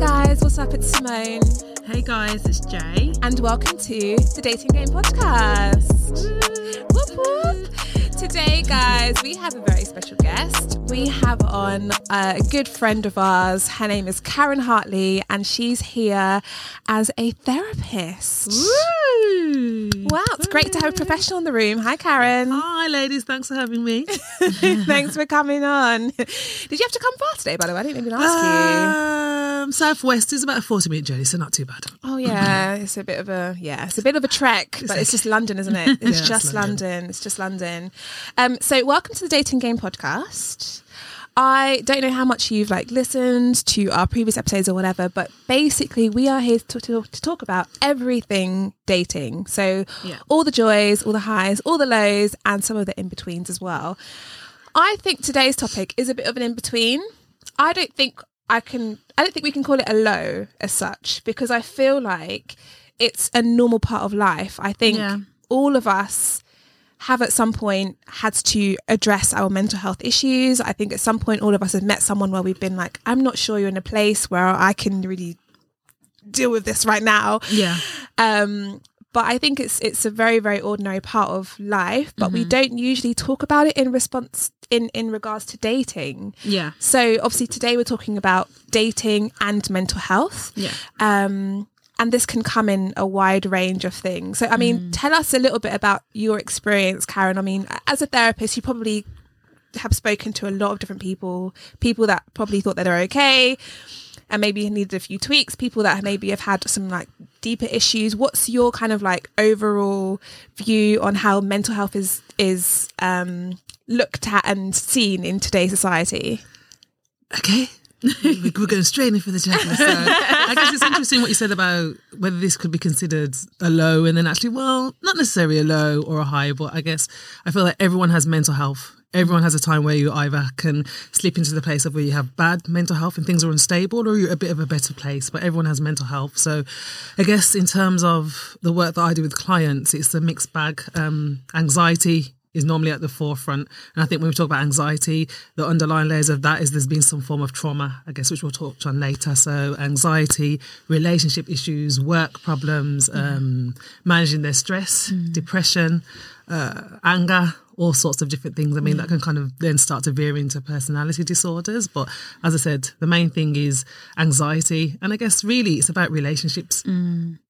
guys, what's up? It's Simone, Hey guys, it's Jay. and welcome to the Dating Game Podcast. Whoop, whoop. Today, guys, we have a very special guest. We have on a good friend of ours. Her name is Karen Hartley, and she's here as a therapist. Woo! Wow, it's great to have a professional in the room. Hi, Karen. Hi ladies, thanks for having me. Thanks for coming on. Did you have to come far today, by the way? I didn't even ask Um, Southwest is about a 40 minute journey, so not too bad. Oh yeah, it's a bit of a yeah, it's a bit of a trek, but it's just London, isn't it? It's Yeah, it's just London. London. It's just London. Um, so welcome to the Dating Game Podcast. I don't know how much you've like listened to our previous episodes or whatever, but basically we are here to, to, to talk about everything dating. So Yeah. all the joys, all the highs, all the lows, and some of the in betweens as well. I think today's topic is a bit of an in between. I don't think I can. I don't think we can call it a low as such because I feel like it's a normal part of life. I think Yeah. all of us have at some point had to address our mental health issues. I think at some point all of us have met someone where we've been like, I'm not sure you're in a place where I can really deal with this right now. Yeah. Um, but I think it's it's a very very ordinary part of life. But Mm-hmm. we don't usually talk about it in response in in regards to dating. Yeah. So obviously today we're talking about dating and mental health. Yeah. Um, and this can come in a wide range of things. So I mean, Mm. tell us a little bit about your experience, Karen. I mean, as a therapist, you probably have spoken to a lot of different people, people that probably thought that they're okay and maybe needed a few tweaks, people that maybe have had some like deeper issues. What's your kind of like overall view on how mental health is is um looked at and seen in today's society? Okay. We- We're going straight in for the checklist. So I guess it's interesting what you said about whether this could be considered a low and then actually, well, not necessarily a low or a high, but I guess I feel like everyone has mental health. Everyone has a time where you either can slip into the place of where you have bad mental health and things are unstable or you're a bit of a better place, but everyone has mental health. So I guess in terms of the work that I do with clients, it's a mixed bag. Um, anxiety is normally at the forefront. And I think when we talk about anxiety, the underlying layers of that is there's been some form of trauma, I guess, which we'll talk on later. So anxiety, relationship issues, work problems, um, managing their stress, depression, uh, anger, all sorts of different things. I mean, that can kind of then start to veer into personality disorders. But as I said, the main thing is anxiety. And I guess really it's about relationships,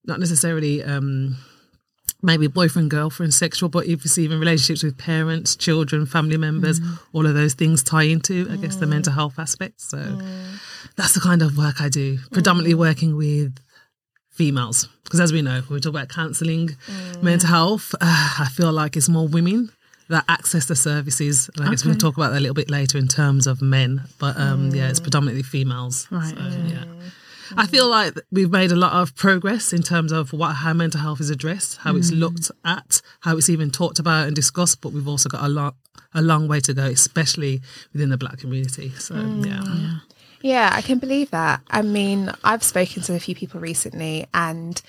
not necessarily. Um, maybe boyfriend, girlfriend, sexual, but it's even relationships with parents, children, family members, mm. all of those things tie into, I guess, the mm. mental health aspect. So mm. that's the kind of work I do, predominantly working with females. Because as we know, when we talk about counselling, mental health, uh, I feel like it's more women that access the services. And I guess we'll talk about that a little bit later in terms of men. But um, yeah, it's predominantly females. Right. So, yeah. I feel like we've made a lot of progress in terms of what how mental health is addressed, how it's mm. looked at, how it's even talked about and discussed. But we've also got a lot, a long way to go, especially within the Black community. So mm. yeah, Yeah, I can believe that. I mean, I've spoken to a few people recently and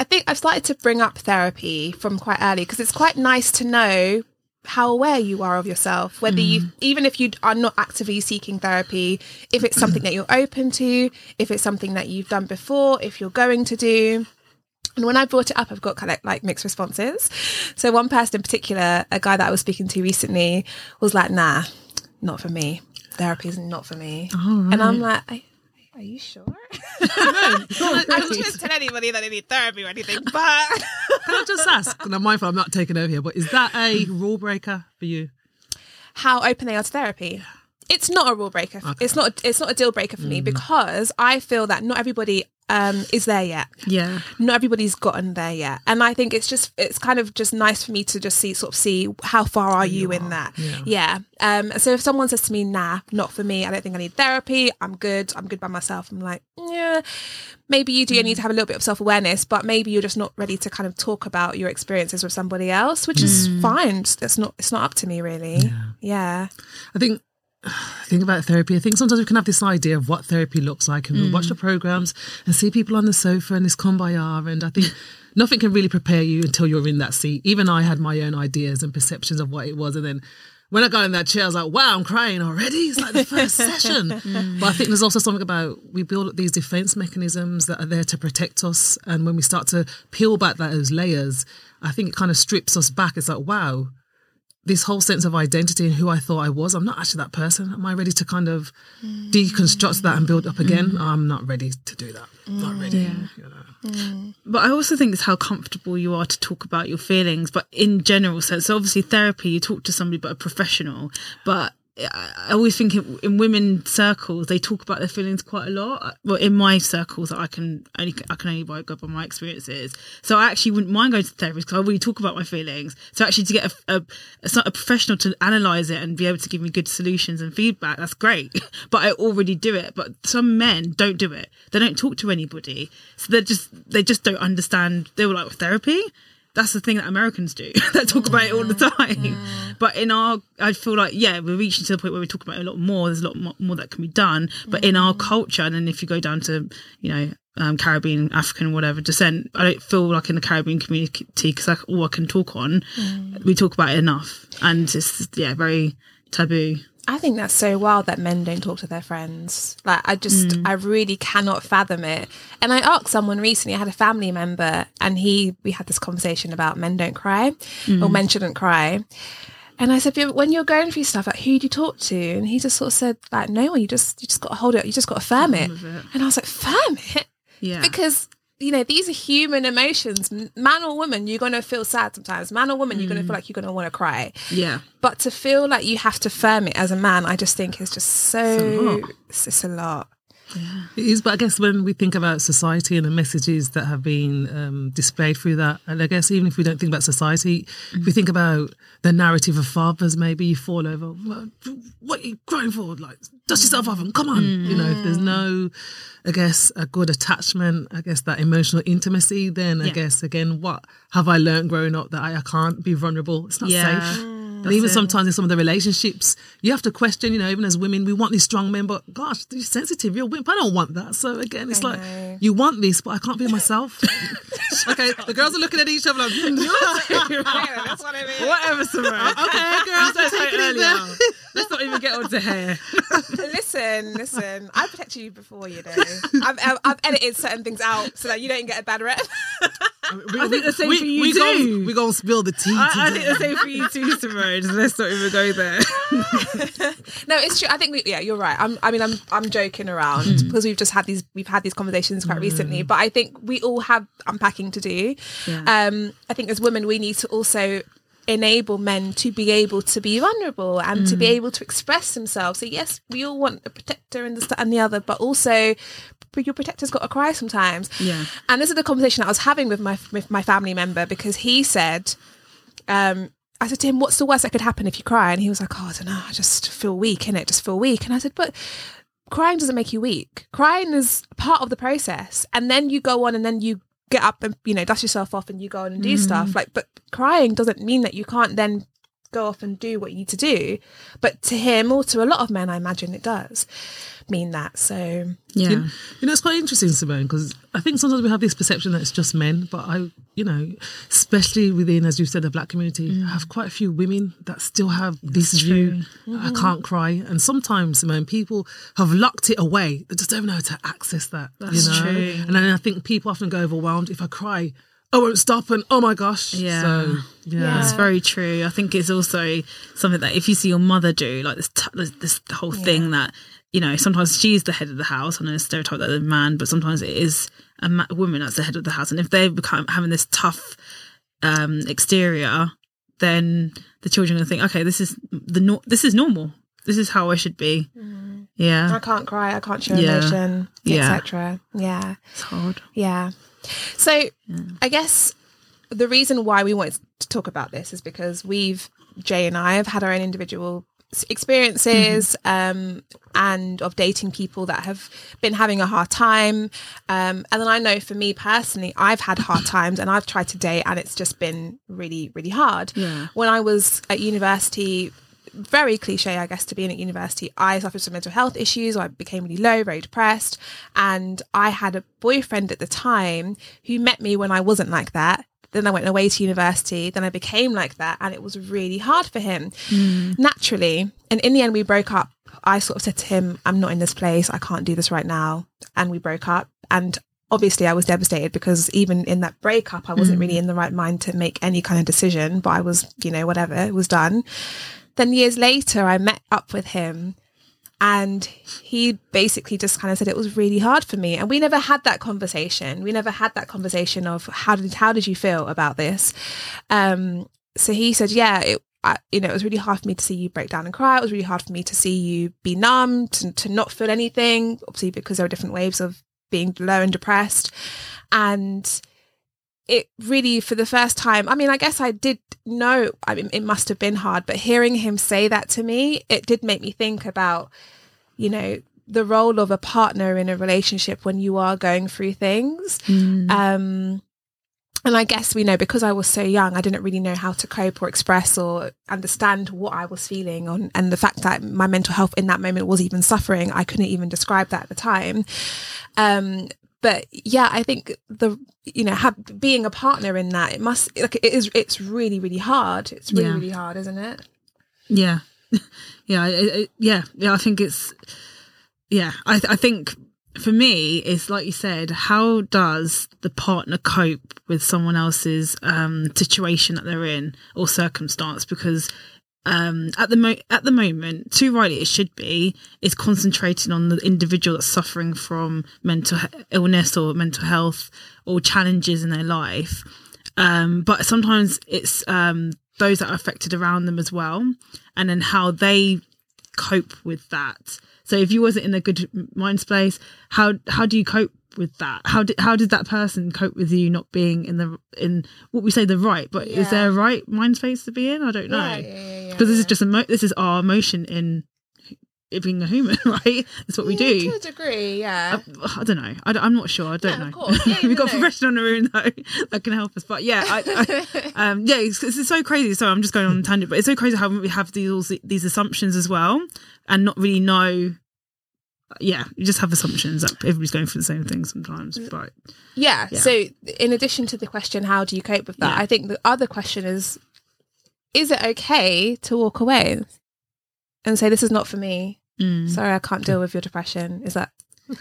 I think I've started to bring up therapy from quite early because it's quite nice to know how aware you are of yourself whether you mm. even if you are not actively seeking therapy if it's something that you're open to if it's something that you've done before if you're going to do and when I brought it up, I've got kind of like mixed responses. So one person in particular, a guy that I was speaking to recently, was like, "Nah, not for me. Therapy is not for me." And I'm like, "Are, you sure?" I don't want to tell anybody that they need therapy or anything, but can I just ask? And I'm mindful I'm not taking over here, but is that a rule breaker for you? how open they are to therapy. It's not a rule breaker. It's not. It's not a deal breaker for me mm. because I feel that not everybody um, is there yet. Yeah. not everybody's gotten there yet. And i think it's just it's kind of just nice for me to just see sort of see how far are you, in that. Yeah. um so if someone says to me nah not for me i don't think i need therapy i'm good i'm good by myself i'm like yeah maybe you do need to have a little bit of self-awareness but maybe you're just not ready to kind of talk about your experiences with somebody else which is fine. That's not it's not up to me really. Yeah. I think think about therapy. I think sometimes we can have this idea of what therapy looks like, and we watch mm. the programs and see people on the sofa and this kumbaya. And I think nothing can really prepare you until you're in that seat. Even I had my own ideas and perceptions of what it was, and then when I got in that chair, I was like, wow, I'm crying already. It's like the first session. Mm. But I think there's also something about we build up these defense mechanisms that are there to protect us. And when we start to peel back those layers, I think it kind of strips us back. It's like, wow, this whole sense of identity and who I thought I was, I'm not actually that person. Am I ready to kind of deconstruct that and build up again? Mm. I'm not ready to do that. Not mm. ready. You know. Mm. But I also think it's how comfortable you are to talk about your feelings, but in general sense. So obviously therapy, you talk to somebody but a professional. But I always think in, women circles they talk about their feelings quite a lot. Well, in my circles, I can only I can only go by my experiences. So I actually wouldn't mind going to therapist because I really talk about my feelings. So actually, to get a, a, a, a professional to analyze it and be able to give me good solutions and feedback, that's great. But I already do it. But some men don't do it. They don't talk to anybody. So they just they just don't understand. They were like therapy that's the thing that Americans do. they talk about it all the mm, time. Mm. But in our, I feel like, yeah, we're reaching to the point where we talk about it a lot more. There's a lot more, more that can be done. But in our mm. culture, and then if you go down to, you know, um, Caribbean, African, whatever descent, I don't feel like in the Caribbean community, because all I can talk on, we talk about it enough. And it's, yeah, very taboo. I think that's so wild that men don't talk to their friends. Like, I just, mm. I really cannot fathom it. And I asked someone recently, I had a family member, and he, we had this conversation about men don't cry or mm. men shouldn't cry. And I said, "But when you're going through stuff, like who do you talk to? And he just sort of said, like, no one. You just, you just got to hold it. You just got to firm it. And I was like, firm it, Yeah. because you know these are human emotions. Man or woman, you're gonna feel sad sometimes. Man or woman, you're gonna feel like you're gonna want to cry. yeah. But to feel like you have to firm it as a man, I just think is just so. It's just a lot. It is, but I guess when we think about society and the messages that have been um, displayed through that, and I guess even if we don't think about society, if we think about the narrative of fathers, maybe you fall over. "What- What are you crying for? Like, dust yourself off and come on. You know, if there's no, I guess, a good attachment, I guess that emotional intimacy, then I Yeah. guess again, what have I learned growing up that I, I can't be vulnerable? It's not Yeah. safe. And even sometimes in some of the relationships, you have to question, you know, even as women, we want these strong men, but gosh, you're sensitive, you're wimp. I don't want that. So again, it's I like, know. you want this, but I can't be myself. okay, the girls are looking at each other like, "Hmm, That's what I mean. Whatever, Samara. okay, girls, That's take it earlier. easy. Let's not even get onto hair. listen, listen. I protected you before, you know. I've, I've, I've edited certain things out so that you don't get a bad rep. We, I think the same we, for you we too. Gonna, we gonna spill the tea. I, I think the same for you too, Simone. Let's not even go there. no, it's true. I think we, yeah, you're right. I'm, I mean, I'm, I'm joking around because we've just had these, we've had these conversations quite recently. But I think we all have unpacking to do. Yeah. Um, I think as women, we need to also enable men to be able to be vulnerable and to be able to express themselves. So yes, we all want a protector and this and the other, but also your protector's got to cry sometimes. Yeah. And this is the conversation I was having with my with my family member because he said, um, I said to him, "What's the worst that could happen if you cry?" And he was like, "Oh, I don't know. I just feel weak in it. Just feel weak." And I said, "But." Crying doesn't make you weak. Crying is part of the process, and then you go on, and then you get up and you know dust yourself off, and you go on and do mm. stuff. Like, but crying doesn't mean that you can't then go off and do what you need to do. But to him, or to a lot of men, I imagine it does mean that. So Yeah. You, you know, it's quite interesting, Simone, because I think sometimes we have this perception that it's just men, but I, you know, especially within, as you said, the black community, I have quite a few women that still have this view. I mm-hmm. can't cry, and sometimes, Simone, people have locked it away. They just don't know how to access that. That's you know? true. And then I think people often go overwhelmed if I cry. I won't stop, and oh my gosh, Yeah. So yeah, That's very true. I think it's also something that if you see your mother do, like this, t- this, this whole thing that you know, sometimes she's the head of the house. I know it's stereotype that the man, but sometimes it is a ma- woman that's the head of the house. And if they become having this tough um, exterior, then the children are going to think, okay, this is the nor- this is normal. This is how I should be. I Yeah, I can't cry. I can't show Yeah. emotion, Yeah. etc. Yeah. it's hard. Yeah. So I guess the reason why we wanted to talk about this is because we've Jay and I have had our own individual experiences um, and of dating people that have been having a hard time. Um, and then I know for me personally, I've had hard times and I've tried to date and it's just been really, really hard. Yeah. When I was at university, very cliche, I guess, to being at university. I suffered some mental health issues. I became really low, very depressed. And I had a boyfriend at the time who met me when I wasn't like that. then I went away to university, then I became like that, and it was really hard for him hmm. naturally. And in the end, we broke up. I sort of said to him, I'm not in this place. I can't do this right now. And we broke up. And obviously, I was devastated because even in that breakup, I wasn't really hmm. in the right mind to make any kind of decision, but I was, you know, whatever, it was done. Then years later, I met up with him and he basically just kind of said it was really hard for me. And we never had that conversation. We never had that conversation of how did how did you feel about this? Um so he said yeah it I, you know it was really hard for me to see you break down and cry. It was really hard for me to see you be numb to, to not feel anything obviously because there are different waves of being low and depressed. And it really for the first time i mean i guess i did know i mean it must have been hard but hearing him say that to me it did make me think about you know the role of a partner in a relationship when you are going through things. Um and i guess we know because i was so young i didn't really know how to cope or express or understand what i was feeling on and the fact that my mental health in that moment was even suffering i couldn't even describe that at the time. Um but yeah i think the you know have being a partner in that it must like it is it's really really hard it's really Yeah. really hard isn't it Yeah, yeah, it, it- yeah, yeah. I think it's yeah. I I think for me, it's like you said. How does the partner cope with someone else's um, situation that they're in or circumstance? Because um, at the mo- at the moment, too rightly it should be, is concentrating on the individual that's suffering from mental he- illness or mental health or challenges in their life. Um, but sometimes it's um, those that are affected around them as well, and then how they cope with that. So if you wasn't in a good mind space, how how do you cope with that? How did how did that person cope with you not being in the in what we say the right? But is there a right mind space to be in? I don't know yeah, yeah, yeah, because this is yeah. just emo- this is our emotion in it being a human, right? That's what we Yeah, do. to a degree yeah I don't know. I, am not sure. I don't know. Yeah, We've got a professional in the room though that can help us. But yeah, I, I, um, yeah, it's, it's so crazy. So I'm just going on a tangent, but it's so crazy how we have these these assumptions as well, and not really know. Yeah, you just have assumptions that everybody's going through the same thing sometimes. But Yeah. Yeah. So, in addition to the question, how do you cope with that? I think the other question is, is it okay to walk away and say, this is not for me? Mm. Sorry, I can't deal with your depression. Is that.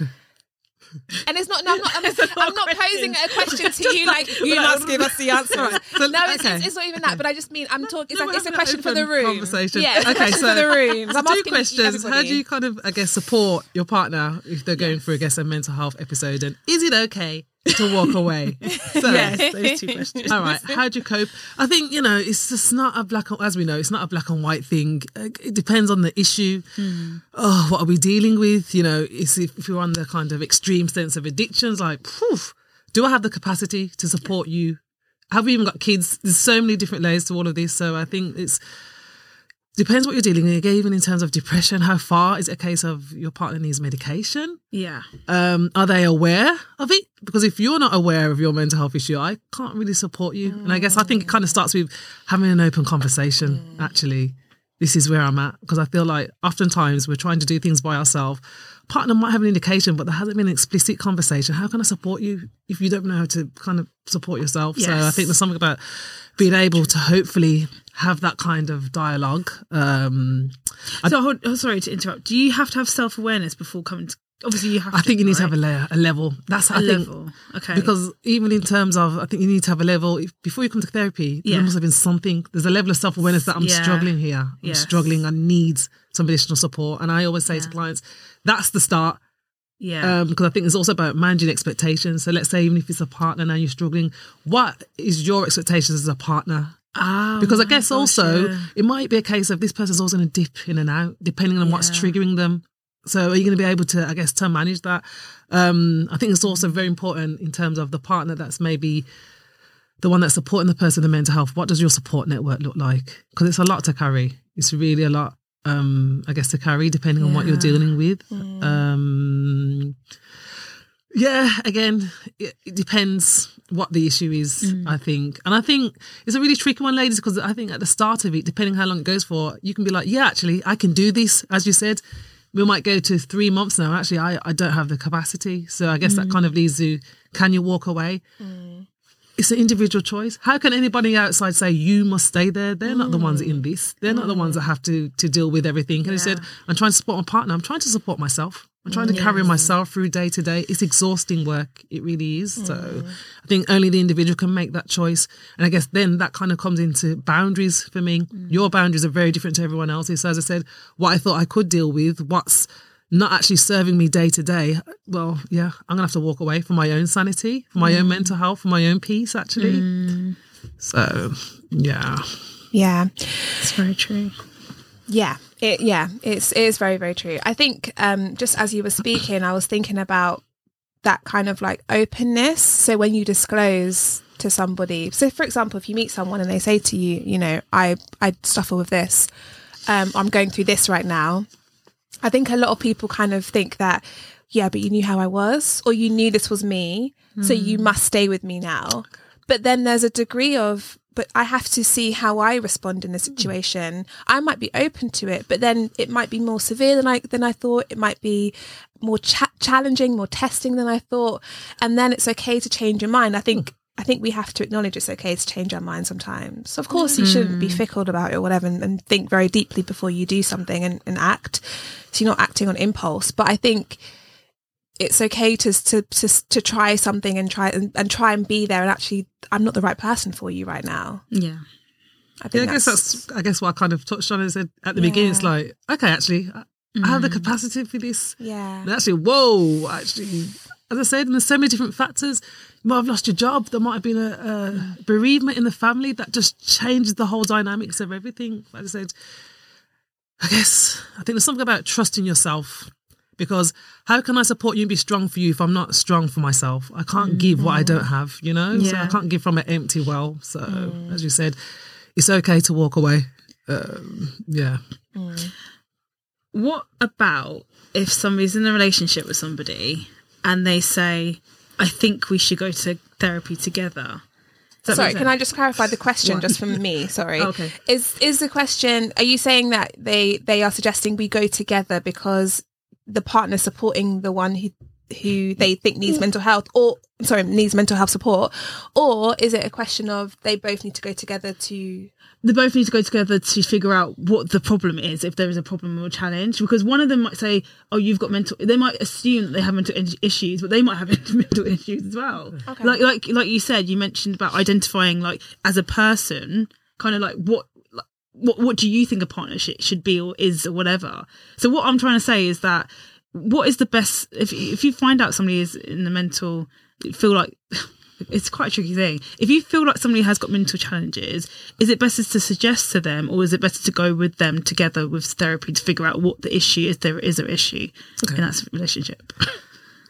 And it's not. No, I'm not. I'm, I'm not posing a question to you like you must give us the answer. Right, so- no, it's, okay. it's, it's not even that. But I just mean I'm talking. It's No, like it's a question for the room. Conversation. Yeah, okay, so for the room. so I'm two questions. How do you kind of, I guess, support your partner if they're going through, I guess, a mental health episode? And is it okay to walk away? So, yes, those two questions. All right. How do you cope? I think you know it's just not a black as we know it's not a black and white thing. Uh, It depends on the issue. Oh, what are we dealing with? You know, is if, if you're on the kind of extreme sense of addictions, like, phew, do I have the capacity to support you? Have we even got kids? There's so many different layers to all of this. So I think it's depends what you're dealing with. Even in terms of depression, how far is it a case of your partner needs medication? Yeah, um, are they aware of it? Because if you're not aware of your mental health issue, I can't really support you. And I guess I think it kind of starts with having an open conversation. Actually, this is where I'm at because I feel like oftentimes we're trying to do things by ourselves. Partner might have an indication, but there hasn't been an explicit conversation. How can I support you if you don't know how to kind of support yourself? So I think there's something about being able to hopefully have that kind of dialogue. Um, so hold, oh, sorry to interrupt. Do you have to have self awareness before coming to? Obviously, you have. I think you need to have a, layer, a level. That's A I think level. Okay. because even in terms of, I think you need to have a level if, before you come to therapy. Yeah. There must have been something. There's a level of self awareness that I'm Yeah. struggling here. I'm Yes. struggling. I need some additional support. And I always say to clients, that's the start. yeah. Um, because I think it's also about managing expectations. So let's say even if it's a partner and you're struggling, what is your expectations as a partner? Ah, Because I guess gosh, also yeah. it might be a case of this person's also going to dip in and out depending on what's triggering them. So are you going to be able to, I guess, to manage that? Um, I think it's also very important in terms of the partner that's maybe the one that's supporting the person with the mental health. What does your support network look like? Because it's a lot to carry. It's really a lot, um, I guess, to carry depending on what you're dealing with. Um, yeah, again, it, it depends what the issue is, mm. I think. And I think it's a really tricky one, ladies, because I think at the start of it, depending how long it goes for, you can be like, yeah, actually, I can do this. As you said, we might go to three months now. Actually, I, I don't have the capacity. So I guess that mm. kind of leads to can you walk away? Mm. it's an individual choice. How can anybody outside say you must stay there? They're not the ones in this. They're not the ones that have to to deal with everything. And he said, I'm trying to support my partner. I'm trying to support myself. I'm trying to carry myself through day to day. It's exhausting work. It really is. So mm. I think only the individual can make that choice. And I guess then that kind of comes into boundaries for me. Mm. Your boundaries are very different to everyone else's. So as I said, what I thought I could deal with, what's not actually serving me day to day, well, yeah, I'm gonna have to walk away for my own sanity, for my own mm. mental health, for my own peace, actually. So, yeah, Yeah. It's very true. Yeah, it yeah, it's it is very very true. I think um just as you were speaking, I was thinking about that kind of like openness. So when you disclose to somebody, so for example, if you meet someone and they say to you, you know, I I suffer with this, um, I'm going through this right now. I think a lot of people kind of think that, yeah, but you knew how I was, or you knew this was me, so you must stay with me now. But then there's a degree of, but I have to see how I respond in the hmm. situation. I might be open to it, but then it might be more severe than I than I thought. It might be more cha- challenging, more testing than I thought. And then it's okay to change your mind. I think. Hmm. I think we have to acknowledge it's okay to change our mind sometimes. Of course, you shouldn't be hmm. fickle about it or whatever and, and think very deeply before you do something and, and act. So you're not acting on impulse. But I think it's okay to to to, to try something and try and, and try and be there and actually I'm not the right person for you right now. Yeah. I think yeah, I guess that's I guess what I kind of touched on is at the beginning. It's like, okay, actually, I, I have the mm. capacity for this. yeah. And actually, whoa, actually, as I said, and there's so many different factors. You might have lost your job. There might have been a, a bereavement in the family that just changes the whole dynamics of everything. Like I said, I guess I think there's something about trusting yourself because how can I support you and be strong for you if I'm not strong for myself? I can't give what I don't mm-hmm. have, you know? So I can't give from an empty well. So, mm. as you said, it's okay to walk away. Um, yeah. Mm. What about if somebody's in a relationship with somebody and they say, I think we should go to therapy together? Sorry, can I just clarify the question just from me? Sorry. Okay. Is is the question are you saying that they they are suggesting we go together because the partner supporting the one who who they think needs mental health or sorry, needs mental health support? Or is it a question of they both need to go together to they both need to go together to figure out what the problem is if there is a problem or challenge. Because one of them might say oh you've got mental they might assume that they have mental issues but they might have mental issues as well. Okay. like like like you said you mentioned about identifying like as a person kind of like what what what do you think a partnership should be or is or whatever so what i'm trying to say is that what is the best if if you find out somebody is in the mental feel like it's quite a tricky thing. If you feel like somebody has got mental challenges, is it better to suggest to them or is it better to go with them together with therapy to figure out what the issue is there is an issue in that relationship?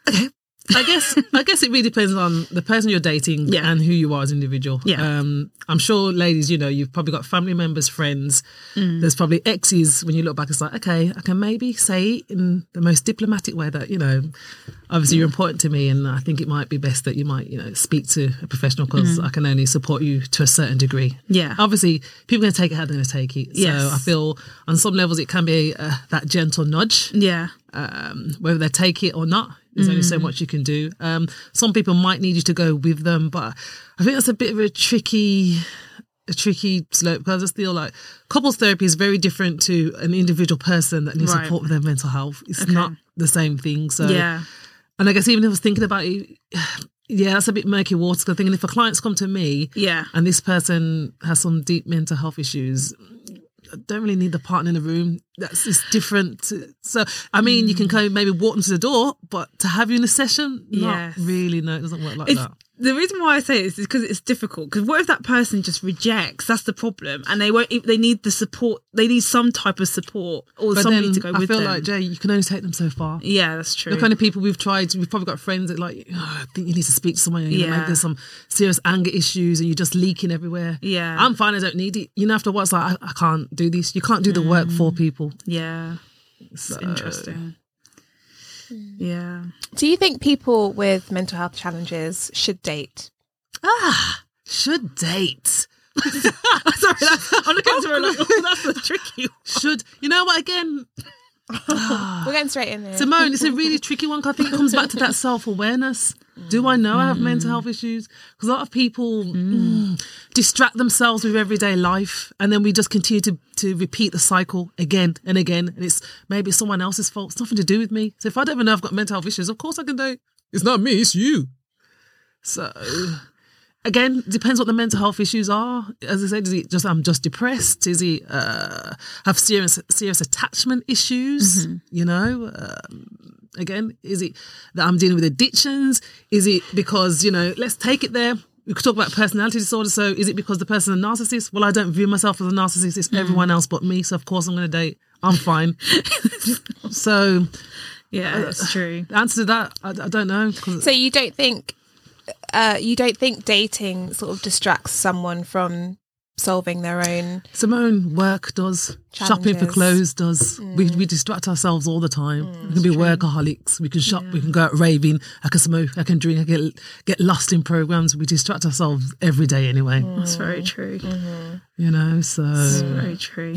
I guess I guess it really depends on the person you're dating Yeah. and who you are as an individual. Yeah. Um, I'm sure, ladies, you know, you've probably got family members, friends. There's probably exes. When you look back, it's like, okay, I can maybe say in the most diplomatic way that you know, obviously you're important to me, and I think it might be best that you might, you know, speak to a professional because I can only support you to a certain degree. Yeah. Obviously, people are going to take it how they're going to take it. Yes. So I feel on some levels it can be uh, that gentle nudge Yeah. um, whether they take it or not. There's only so much you can do. Um, some people might need you to go with them, but I think that's a bit of a tricky, a tricky slope because I just feel like couples therapy is very different to an individual person that needs Right. support with their mental health. It's not the same thing. So Yeah. and I guess even if I was thinking about it, yeah, that's a bit murky waters. Because I'm thinking if a client's come to me, Yeah. and this person has some deep mental health issues, don't really need the partner in the room. That's just different. So, I mean, you can Mm. kind of maybe walk them to the door, but to have you in a session, not Yes. really. No, it doesn't work like It's, that. The reason why I say this is because it's difficult. Because what if that person just rejects? That's the problem, and they won't. They need the support. They need some type of support or But somebody to go I with feel like Jay, you can only take them so far. yeah, that's true. The kind of people we've tried, we've probably got friends that like, oh, I think you need to speak to someone. You know, Yeah. maybe there's some serious anger issues and you're just leaking everywhere. Yeah. I'm fine. I don't need it. You know, after what's like, I, I can't do this. You can't do the work Mm. for people. yeah, it's interesting. Yeah. Do you think people with mental health challenges should date? Ah, should date. Sorry, that's, I'm looking at her like, oh, that's a tricky. one. Should you know what? Again, We're going straight in there. Simone, it's a really tricky one because I think it comes back to that self awareness. Do I know I have mental health issues? Because a lot of people mm, distract themselves with everyday life and then we just continue to, to repeat the cycle again and again. And it's maybe someone else's fault. It's nothing to do with me. So if I don't even know I've got mental health issues, of course I can do. It's not me, it's you. So again, depends what the mental health issues are. As I said, is it just I'm just depressed? Is he uh, have serious serious attachment issues? You know, um, again, is it that I'm dealing with addictions? Is it because you know? Let's take it there. We could talk about personality disorder. So, is it because the person is a narcissist? Well, I don't view myself as a narcissist. It's everyone else but me. So, of course, I'm going to date. I'm fine. so, Yeah, that's true. the answer to that, I, I don't know So you don't think uh, you don't think dating sort of distracts someone from solving their own Simone, work does, shopping for clothes does. We, we mm. distract ourselves all the time. Mm, we can be workaholics. We can shop. We can go out raving. I can smoke. I can drink. I get get lost in programs. We distract ourselves every day anyway. Mm. That's very true. Mm-hmm. You know. So That's very true.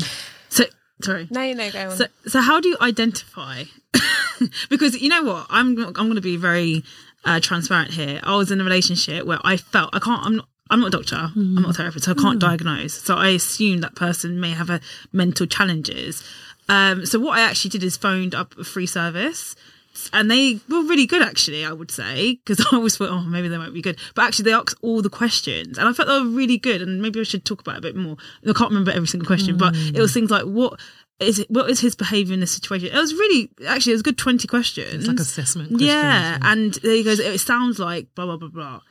So sorry. no no go on So, so how do you identify? because you know what, I'm I'm going to be very uh, transparent here. I was in a relationship where I felt I can't. I'm not. I'm not a doctor. I'm not a therapist, so I can't diagnose. So I assume that person may have a mental challenges. Um, so what I actually did is phoned up a free service. And they were really good, actually. I would say because I always thought, oh, maybe they might be good, but actually they asked all the questions, and I felt they were really good. And maybe I should talk about it a bit more. I can't remember every single question, but it was things like what is it, what is his behavior in this situation? It was really actually it was a good twenty questions. it's like assessment. Questions. yeah, and there he goes. It sounds like blah blah blah blah.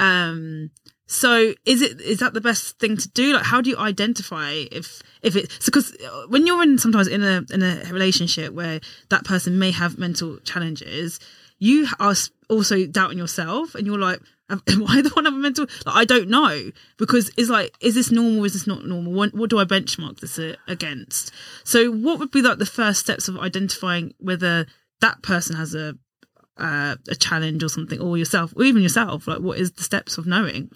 Um, so is it is that the best thing to do? Like, how do you identify if if it because when you're in sometimes in a in a relationship where that person may have mental challenges, you are also doubting yourself, and you're like, am the one a mental? Like, I don't know because it's like, is this normal? Is this not normal? What, what do I benchmark this uh, against? So, what would be like the first steps of identifying whether that person has a uh, a challenge or something, or yourself, or even yourself? Like, what is the steps of knowing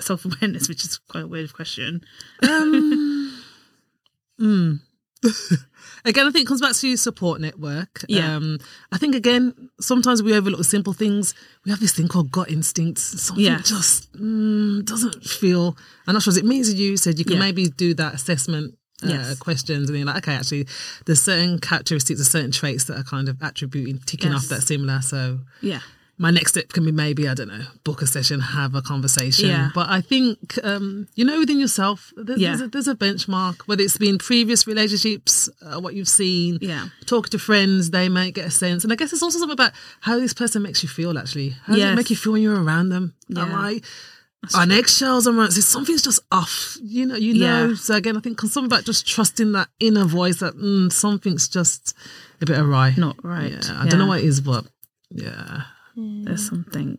self awareness? Which is quite a weird question. Um, mm. again, I think it comes back to your support network. Yeah. Um, I think again, sometimes we overlook simple things. We have this thing called gut instincts. Something Yeah. just mm, doesn't feel. I'm not sure what it means you. Said you can Yeah. maybe do that assessment. Uh, Yes. questions and you're like okay actually there's certain characteristics or certain traits that are kind of attributing ticking Yes. off that similar so Yeah, my next step can be maybe I don't know book a session, have a conversation. Yeah. But I think um, you know within yourself there, Yeah. there's, a, there's a benchmark whether it's been previous relationships, uh, what you've seen, Yeah. talking to friends, they might get a sense. And I guess it's also something about how this person makes you feel. Actually, how does it make you feel when you're around them? Am Yeah. I? On eggshells, I'm like, something's just off. You know, you know. Yeah. So again, I think something about just trusting that inner voice that mm, something's just a bit awry. not right. Yeah, I don't know what it is, but yeah. Mm. There's something.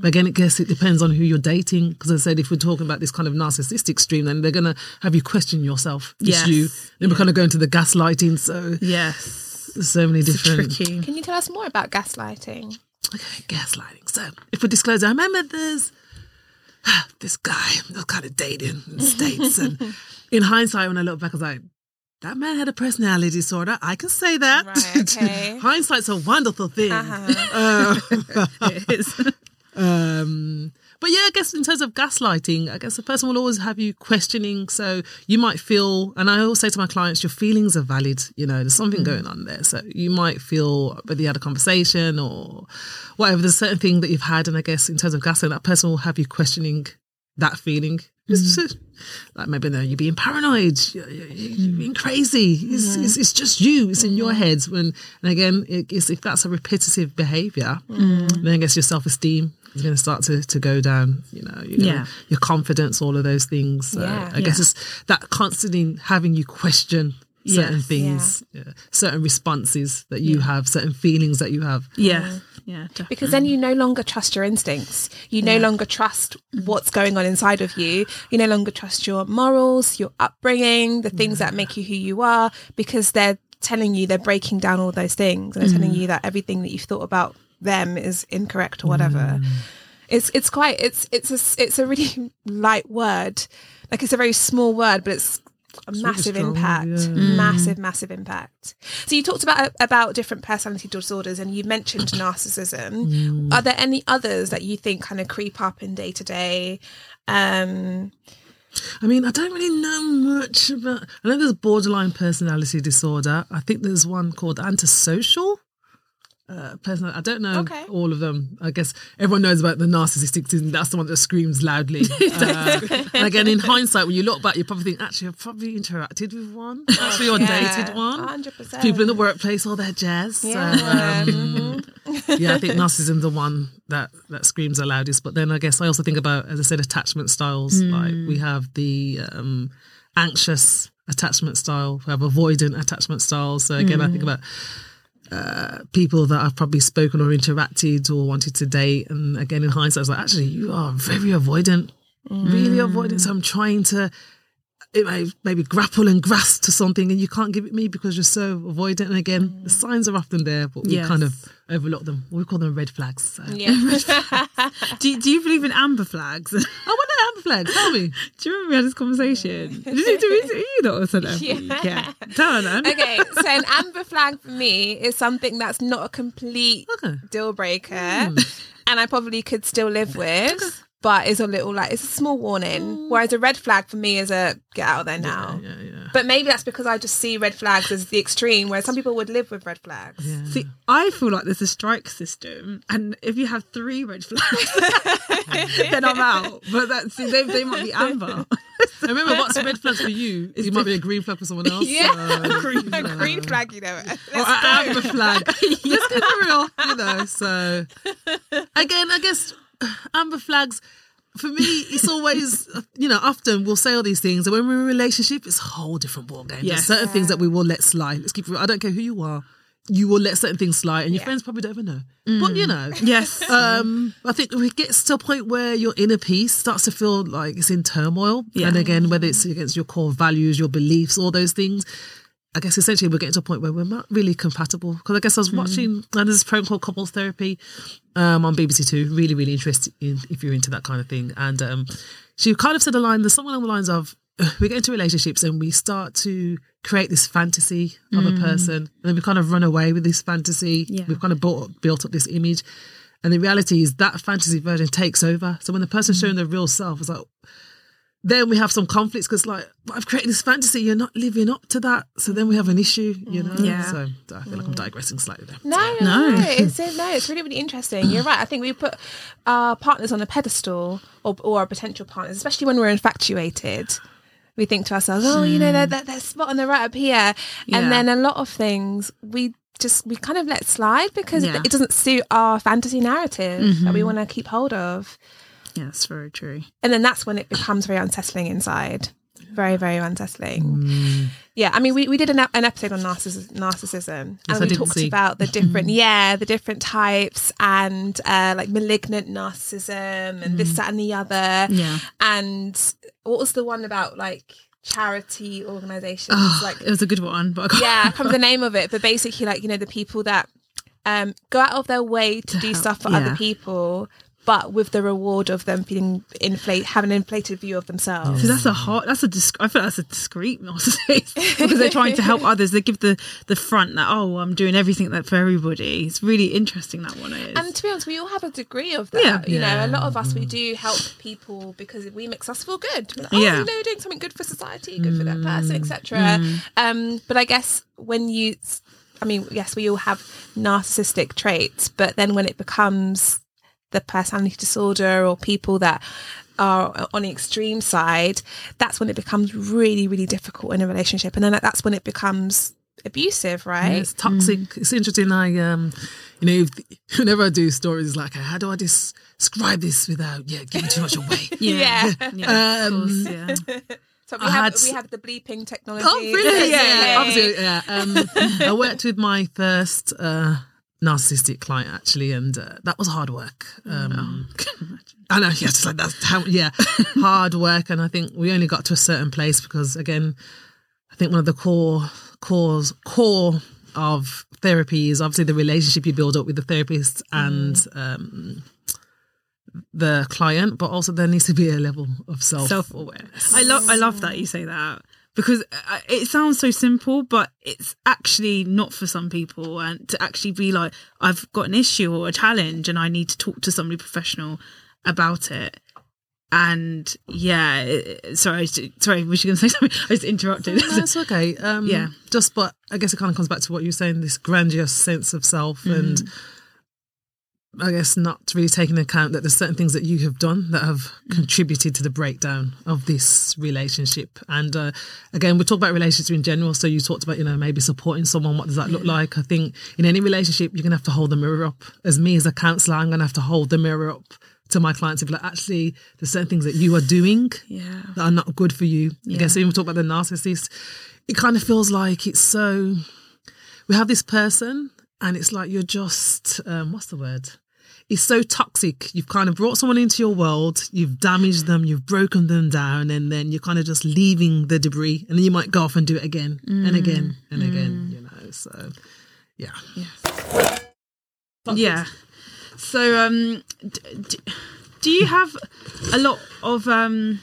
But again, I guess it depends on who you're dating. Because I said, if we're talking about this kind of narcissistic stream, then they're going to have you question yourself. It's Yes. you. Then we're kind of going to the gaslighting. So Yes, so many it's different tricky. can you tell us more about gaslighting Okay, gaslighting. So if we disclose, I remember there's this guy I was kind of dating in the States. and in hindsight, when I look back, I was like, that man had a personality disorder. I can say that. Right, okay. Hindsight's a wonderful thing. uh-huh. It is. Um, but yeah, I guess in terms of gaslighting, I guess a person will always have you questioning. So you might feel, and I always say to my clients, your feelings are valid. You know, there's something going on there. So you might feel whether you had a conversation or whatever, there's a certain thing that you've had. And I guess in terms of gaslighting, that person will have you questioning that feeling. Just, like maybe no, you're being paranoid, you're, you're, you're hmm. being crazy. It's, it's, it's just you. It's in your head. When and again, it, if that's a repetitive behaviour, mm. then I guess your self esteem is going to start to, to go down. You know, you're gonna- Yeah. your confidence, all of those things. So Yeah. I guess it's that constantly having you question certain Yes. things, certain responses that you have, certain feelings that you have. Yeah, yeah, definitely. because then you no longer trust your instincts. You no longer trust mm. what's going on inside of you. You no longer trust your morals your upbringing the things that make you who you are because they're telling you they're breaking down all those things. And they're telling you mm. that everything that you've thought about them is incorrect or whatever. Mm. It's it's quite it's it's a, it's a really light word. Like it's a very small word but it's a really massive strong, impact, yeah. massive, massive impact. So you talked about about different personality disorders, and you mentioned narcissism. Mm. Are there any others that you think kind of creep up in day to day? Um, I mean, I don't really know much about. I know there's borderline personality disorder. I think there's one called antisocial. Uh, personal. I don't know Okay. all of them. I guess everyone knows about the narcissistic. thing. That's the one that screams loudly. uh, and again, in hindsight, when you look back, you probably think, actually, I've probably interacted with one, actually, or dated one. hundred percent. People in the workplace, all their jazz. So, Yeah. um, yeah, I think narcissism's the one that that screams the loudest. But then I guess I also think about, as I said, attachment styles. Like we have the um, anxious attachment style, we have avoidant attachment styles. So again, I think about uh, people that I've probably spoken or interacted or wanted to date, and again in hindsight, I was like, actually, you are very avoidant, really avoidant. So I'm trying to it may maybe grapple and grasp to something and you can't give it me because you're so avoidant. And again, the mm. signs are often there, but we Yes. kind of overlook them. We call them red flags. So. Yeah. Do, you- do you believe in amber flags? Oh, what are amber flags? Tell me. Do you remember we had this conversation? Did you do it? You know, said that. Yeah. yeah. Tell her then. okay, so an amber flag for me is something that's not a complete Okay. deal breaker, hmm. and I probably could still live with. But it's a little like it's a small warning. Mm. Whereas a red flag for me is a get out of there now. Yeah, yeah. But maybe that's because I just see red flags as the extreme, whereas some people would live with red flags. yeah. See, I feel like there's a strike system, and if you have three red flags, then I'm out. But that see, they, they might be amber. I remember what's a red flag for you? It might be a green flag for someone else. Yeah, so, a green, you a green flag, you know. Or Let's an amber flag. Let's keep it real, you know. So again, I guess amber flags for me, it's always you know. Often we'll say all these things, and when we're in a relationship, it's a whole different ball game. Yes. There's certain things that we will let slide. Let's keep. I don't care who you are. You will let certain things slide, and your Yeah. friends probably don't even know. But you know, Yes. um, I think it gets to a point where your inner peace starts to feel like it's in turmoil. Yeah. And again, whether it's against your core values, your beliefs, all those things, I guess essentially we're getting to a point where we're not really compatible. Because I guess I was watching, and there's this program called Couples Therapy um, on BBC Two. Really, really interested in if you're into that kind of thing. And um, she kind of said a line, there's something along the lines of, we get into relationships and we start to create this fantasy of a person, and then we kind of run away with this fantasy. Yeah. We've kind of built, built up this image. And the reality is that fantasy version takes over. So when the person's showing their real self, it's like, then we have some conflicts because, like, I've created this fantasy, you're not living up to that. So then we have an issue, you mm. know? Yeah. So I feel like I'm digressing slightly there. No, No. no, no. It's no, it's really, really interesting. You're right. I think we put our partners on a pedestal, or or our potential partners, especially when we're infatuated. We think to ourselves, "Oh, you know, they're, they're, they're spot on the right up here," Yeah. and then a lot of things we just we kind of let slide because Yeah. it doesn't suit our fantasy narrative that we mm-hmm. want to keep hold of, yeah, that's very true. and then that's when it becomes very unsettling inside. Very, very unsettling. Yeah, I mean, we, we did an, an episode on narcissus, narcissism, Yes, I and we talked see. about the different, yeah, the different types and uh, like malignant narcissism and this, that, and the other. Yeah. And what was the one about like charity organizations? Oh, like, it was a good one, but I can't yeah, I can't remember the name of it, but basically, like you know, the people that um, go out of their way to, do help, stuff for yeah. other people, but with the reward of them feeling inflate, having an inflated view of themselves. So that's a hard. That's a. Disc, I feel that's a discreet narcissist because they're trying to help others. They give the the front that oh I'm doing everything that for everybody. It's really interesting that one is. And to be honest, we all have a degree of that. Yeah. You know, a lot of us we do help people because we makes us feel good. Like, oh, Yeah. you know, doing something good for society, good for that person, etc. Um, but I guess when you, I mean, yes, we all have narcissistic traits, but then when it becomes the personality disorder or people that are on the extreme side, that's when it becomes really, really difficult in a relationship, and then that's when it becomes abusive, Yeah, right? it's toxic. It's interesting. I, um, you know, if, whenever I do stories, like, how do I dis- describe this without, yeah, giving too much away? Yeah. yeah, of Um, course, yeah. So we I have had- we have the bleeping technology. Oh, really? Yeah, Yay. obviously, yeah. Um, I worked with my first uh, narcissistic client actually, and uh, that was hard work. Um, I know, yeah, just like that's how, yeah, hard work. And I think we only got to a certain place because, again, I think one of the core cores core of therapy is obviously the relationship you build up with the therapist and um, the client, but also there needs to be a level of self self awareness. I love I love that you say that because uh, it sounds so simple, but it's actually not for some people. And to actually be like, I've got an issue or a challenge, and I need to talk to somebody professional about it. And yeah, it- sorry, sorry, was you going to say something? I just interrupted. No, it's okay. Um, Yeah. Just, but I guess it kind of comes back to what you're saying this grandiose sense of self and I guess not really taking into account that there's certain things that you have done that have contributed to the breakdown of this relationship. And uh, again, we talk about relationships in general. So you talked about, you know, maybe supporting someone. What does that look like? I think in any relationship, you're going to have to hold the mirror up. As me as a counselor, I'm going to have to hold the mirror up to my clients and be like, actually, there's certain things that you are doing yeah. that are not good for you. I guess when we talk about the narcissist, it kind of feels like it's so. We have this person, and it's like you're just um, what's the word? It's so toxic. You've kind of brought someone into your world, you've damaged them, you've broken them down, and then you're kind of just leaving the debris, and then you might go off and do it again and again and again. You know, so yeah. Yeah. So, um, d- d- do you have a lot of um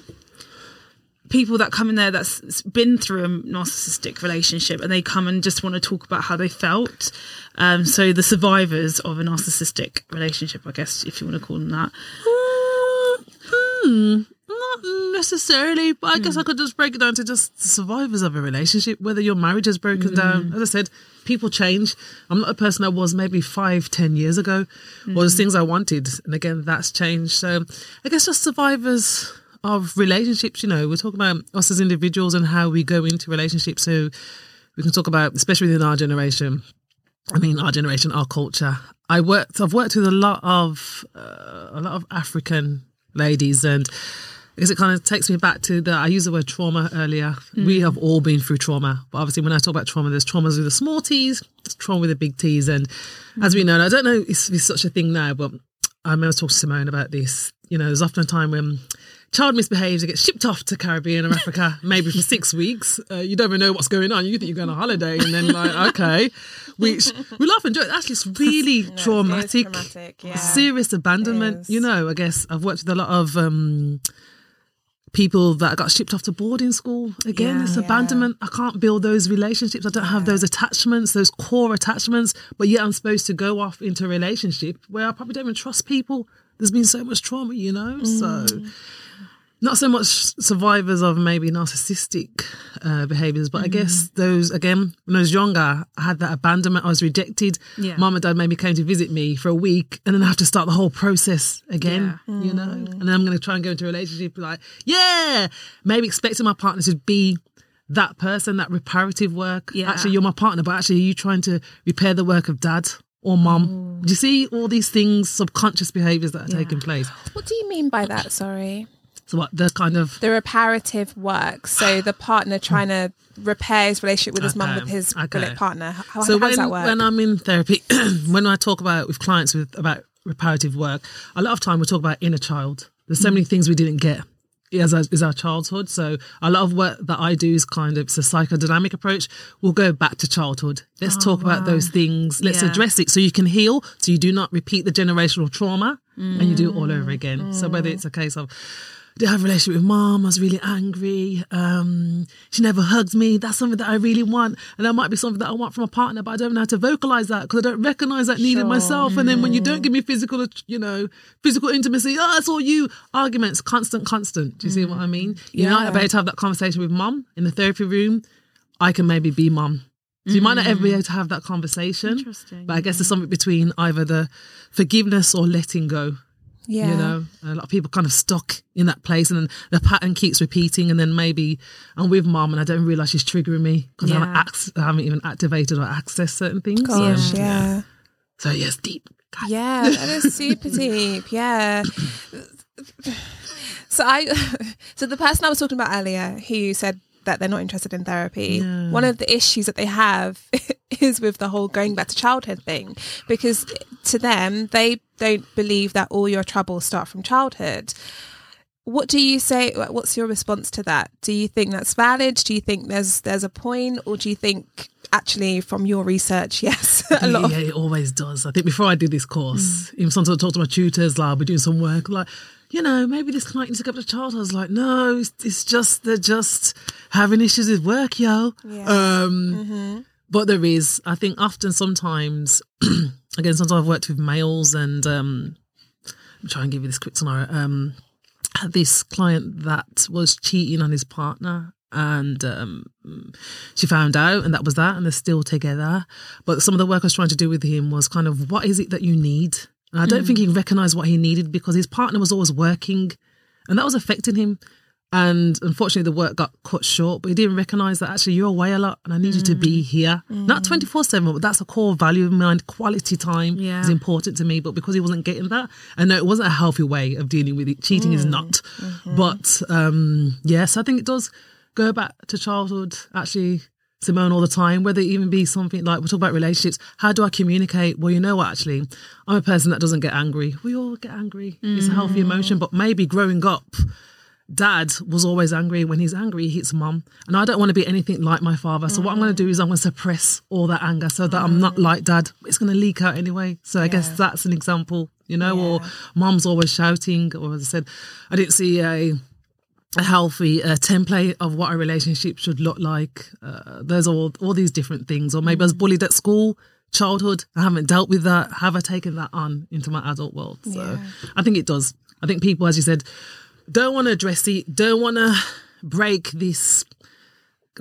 people that come in there that's been through a narcissistic relationship and they come and just want to talk about how they felt? Um, so the survivors of a narcissistic relationship, I guess, if you want to call them that. Hmm, not necessarily, but I guess I could just break it down to just survivors of a relationship, whether your marriage has broken down. As I said, people change. I'm not a person I was maybe five, ten years ago, or there's things I wanted. And again, that's changed. So I guess just survivors of relationships, you know, we're talking about us as individuals and how we go into relationships. So we can talk about, especially within our generation, I mean, our generation, our culture. I worked. I've worked with a lot of uh, a lot of African ladies, and I guess it kind of takes me back to the. I used the word trauma earlier. We have all been through trauma, but obviously, when I talk about trauma, there's traumas with the small T's, there's trauma with the big T's, and as we know, I don't know if it's such a thing now, but I remember talking to Simone about this. You know, there's often a time when child misbehaves, it gets shipped off to Caribbean or Africa, maybe for six weeks. Uh, you don't even know what's going on. You think you're going on holiday, and then like, okay, which we laugh and joke. Actually, it's really No, it is traumatic, traumatic, yeah. serious abandonment. You know, I guess I've worked with a lot of. um People that got shipped off to boarding school again, Yeah. it's Yeah. abandonment. I can't build those relationships. I don't have those attachments, those core attachments. But yet, I'm supposed to go off into a relationship where I probably don't even trust people. There's been so much trauma, you know. So, not so much survivors of maybe narcissistic uh, behaviors, but I guess mm. those again when I was younger, I had that abandonment. I was rejected. Yeah. Mom and dad maybe came to visit me for a week, and then I have to start the whole process again. Yeah, You know, mm. and then I'm going to try and go into a relationship like, yeah, maybe expecting my partner to be that person, that reparative work. Yeah. Actually, you're my partner, but actually, are you trying to repair the work of dad or mom? Mm. Do you see all these things, subconscious behaviors that are taking place? What do you mean by that? Sorry. So what the kind of The reparative work. So the partner trying to repair his relationship with his mum with his okay. partner. How, so how when, does that work? when I'm in therapy, when I talk about with clients with about reparative work, a lot of time we talk about inner child. There's so mm. many things we didn't get as our, is our childhood. So a lot of work that I do is kind of it's a psychodynamic approach. We'll go back to childhood. Let's oh, talk about those things. Let's Yeah. address it so you can heal, so you do not repeat the generational trauma, and you do it all over mm. again. So whether mm. it's a case of did I have a relationship with mom? I was really angry. Um, she never hugged me. That's something that I really want. And that might be something that I want from a partner, but I don't know how to vocalize that because I don't recognize that need in myself. And then when you don't mm. give me physical, you know, physical intimacy, oh, it's all you. Arguments, constant, constant. Do you see what I mean? Mm. You're not Yeah. able to have that conversation with mom in the therapy room. I can maybe be mom. So you might not ever be mm. able to have that conversation. Interesting, But I guess there's something between either the forgiveness or letting go. Yeah. You know, a lot of people kind of stuck in that place, and then the pattern keeps repeating. And then maybe I'm with mom, and I don't realize she's triggering me because I, haven't ac- I haven't even activated or accessed certain things. Gosh, So, yeah. So yes, deep. God. Yeah, that is super deep. Yeah. So I, so the person I was talking about earlier, who said that they're not interested in therapy, Yeah. one of the issues that they have is with the whole going back to childhood thing, because to them they don't believe that all your troubles start from childhood. What do you say? What's your response to that? Do you think that's valid? Do you think there's there's a point, or do you think actually from your research, yes, a lot of yeah, it always does. I think before I did this course, mm. even sometimes I talk to my tutors, like I'll be doing some work, like, you know, maybe this client needs to go to child. I was like, no, it's, it's just they're just having issues with work, yo. Yeah. Um, But there is, I think, often sometimes, again, sometimes I've worked with males, and um, I'm trying to give you this quick scenario. Um, had this client that was cheating on his partner. And um, she found out, and that was that, and they're still together. But some of the work I was trying to do with him was kind of what is it that you need? And I don't think hmm. he recognized what he needed because his partner was always working, and that was affecting him. And unfortunately, the work got cut short, but he didn't recognize that actually you're away a lot and I need you to be hmm. here. Not hmm. 24 7, but that's a core value of mine. Quality time Yeah. is important to me. But because he wasn't getting that, I know it wasn't a healthy way of dealing with it. Cheating is not. Mm-hmm. But um, yes, I think it does go back to childhood, actually. Simone all the time, whether it even be something like we talk about relationships. How do I communicate? Well, you know what, actually, I'm a person that doesn't get angry. We all get angry. It's a healthy emotion, mm. but maybe growing up, dad was always angry. When he's angry, he hits mum. And I don't want to be anything like my father. So what I'm going to mm. do is I'm going to suppress all that anger so that I'm not mm. like dad. It's going to leak out anyway. So I guess that's an example, you know, or mum's always shouting. Or as I said, I didn't see a a healthy uh, template of what a relationship should look like. Uh, there's all all these different things. Or maybe I was bullied at school, childhood. I haven't dealt with that. Have I taken that on into my adult world? So I think it does. I think people, as you said, don't want to address it. Don't want to break this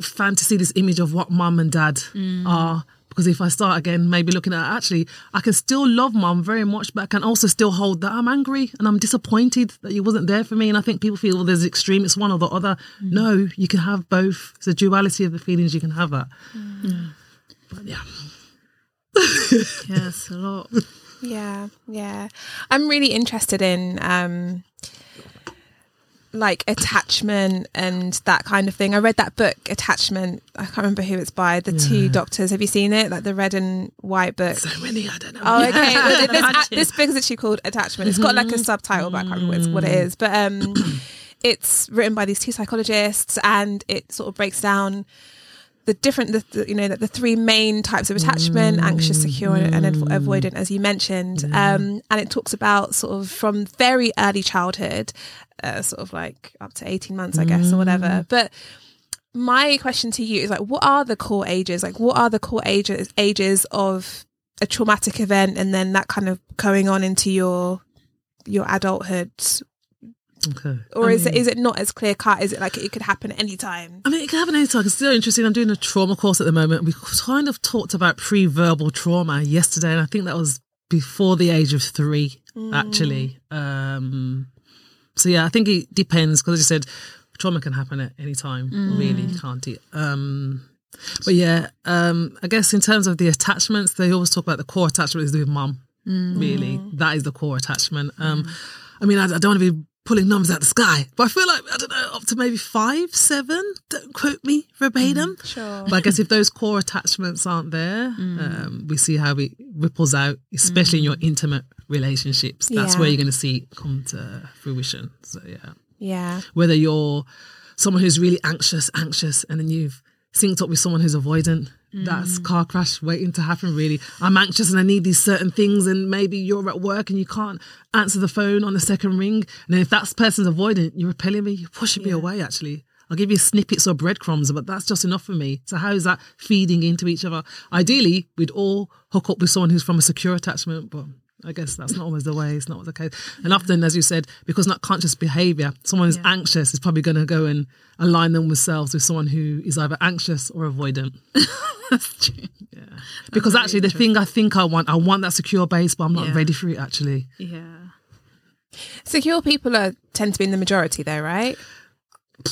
fantasy, this image of what mum and dad are. Because if I start again, maybe looking at actually, I can still love mum very much, but I can also still hold that I'm angry and I'm disappointed that you wasn't there for me. And I think people feel well, there's extreme, it's one or the other. No, you can have both. It's a duality of the feelings. You can have that. But yeah, Yes, a lot. Yeah, yeah. I'm really interested in um like attachment and that kind of thing. I read that book, Attachment. I can't remember who it's by. The two doctors. Have you seen it? Like the red and white book. so many. I don't know. Oh, okay. Well, this, uh, this book is actually called Attachment. It's got like a mm-hmm. subtitle, but I can't remember what, it's, what it mm. is. But um, it's written by these two psychologists, and it sort of breaks down the different, the, the, you know, the, the three main types of attachment: mm. anxious, secure, and avo- mm. avoidant, as you mentioned. Um, and it talks about sort of from very early childhood, uh, sort of like up to eighteen months, I guess, or whatever. But my question to you is like what are the core ages like what are the core ages ages of a traumatic event and then that kind of going on into your your adulthood Okay. or I is it mean- is it not as clear cut is it like it could happen any time I mean, it can happen anytime. It's still interesting. I'm doing a trauma course at the moment. We kind of talked about pre-verbal trauma yesterday, and I think that was before the age of three, actually. Um, so yeah, I think it depends because, as you said, trauma can happen at any time, really, can't it? Um, but yeah, um, I guess in terms of the attachments, they always talk about the core attachment is with mum. Really, that is the core attachment. Um, I mean, I, I don't want to be pulling numbers out the sky, but I feel like I don't know up to maybe five, seven. Don't quote me verbatim. Mm, sure But I guess if those core attachments aren't there, mm. um, we see how it ripples out, especially in mm. your intimate relationships. That's Yeah. where you're going to see it come to fruition. So yeah, yeah whether you're someone who's really anxious, anxious, and then you've synced up with someone who's avoidant. That's mm. car crash waiting to happen. Really, I'm anxious and I need these certain things, and maybe you're at work and you can't answer the phone on the second ring. And then if that person's avoidant, you're repelling me, you're pushing me away. Actually, I'll give you snippets or breadcrumbs, but that's just enough for me. So how is that feeding into each other? Ideally, we'd all hook up with someone who's from a secure attachment, but I guess that's not always the way. It's not the case. And often, as you said, because not conscious behavior, someone who's anxious is probably going to go and align themselves with someone who is either anxious or avoidant. That's true. Yeah. Because actually, the thing I think I want, I want that secure base, but I'm not Yeah. ready for it actually. Yeah. secure people are tend to be in the majority though right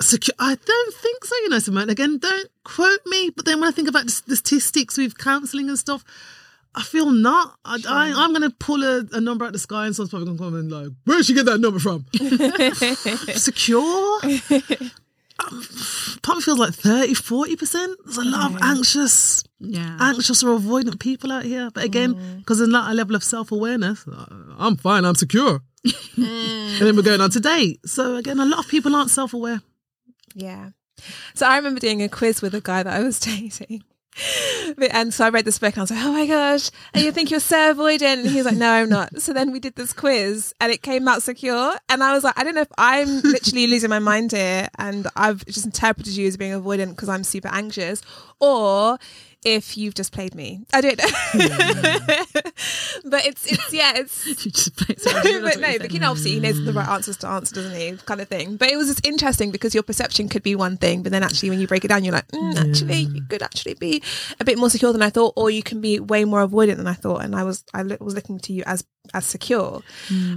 Secure. I don't think so, you know, Simone. Again, don't quote me. But then when I think about the statistics with counselling and stuff, I feel not. I, I, I'm going to pull a, a number out the sky and someone's probably going to come and like, where did she get that number from? Secure? um, probably feels like 30, 40%. There's a lot of anxious, Yeah. anxious or avoidant people out here. But again, mm. because there's not a level of self awareness, uh, I'm fine, I'm secure. Mm. and then we're going on to date. So again, a lot of people aren't self aware. yeah so i remember doing a quiz with a guy that i was dating and so I read this book and I was like, oh my gosh, and you think you're so avoidant. And he was like, no, I'm not. So then we did this quiz and it came out secure. And I was like, I don't know if I'm literally losing my mind here and I've just interpreted you as being avoidant because I'm super anxious or if you've just played me. I don't know. but it's, it's, yeah, it's, You just play- sorry, I but no, but you know, obviously he knows the right answers to answer, doesn't he? Kind of thing. But it was just interesting because your perception could be one thing, but then actually when you break it down, you're like, mm, actually, you could actually be a bit more secure than I thought, or you can be way more avoidant than I thought. And I was, I lo- was looking to you as as secure.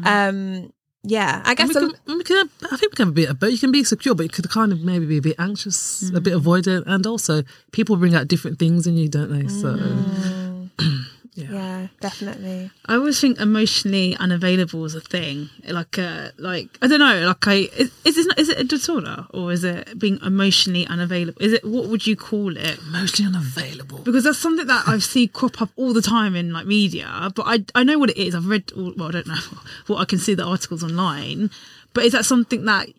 Um, yeah, I guess. we can, we can, I think we can be a bit, but you can be secure, but you could kind of maybe be a bit anxious, a bit hmm. avoidant, and also people bring out different things in you, don't they? So hmm. yeah, definitely. I always think emotionally unavailable is a thing. Like, uh, like I don't know. Like, I is, is this is it a disorder or is it being emotionally unavailable? Is it what would you call it? emotionally unavailable. Because that's something that I see crop up all the time in like media. But I I know what it is. I've read. All, well, I don't know what I can see the articles online. But is that something that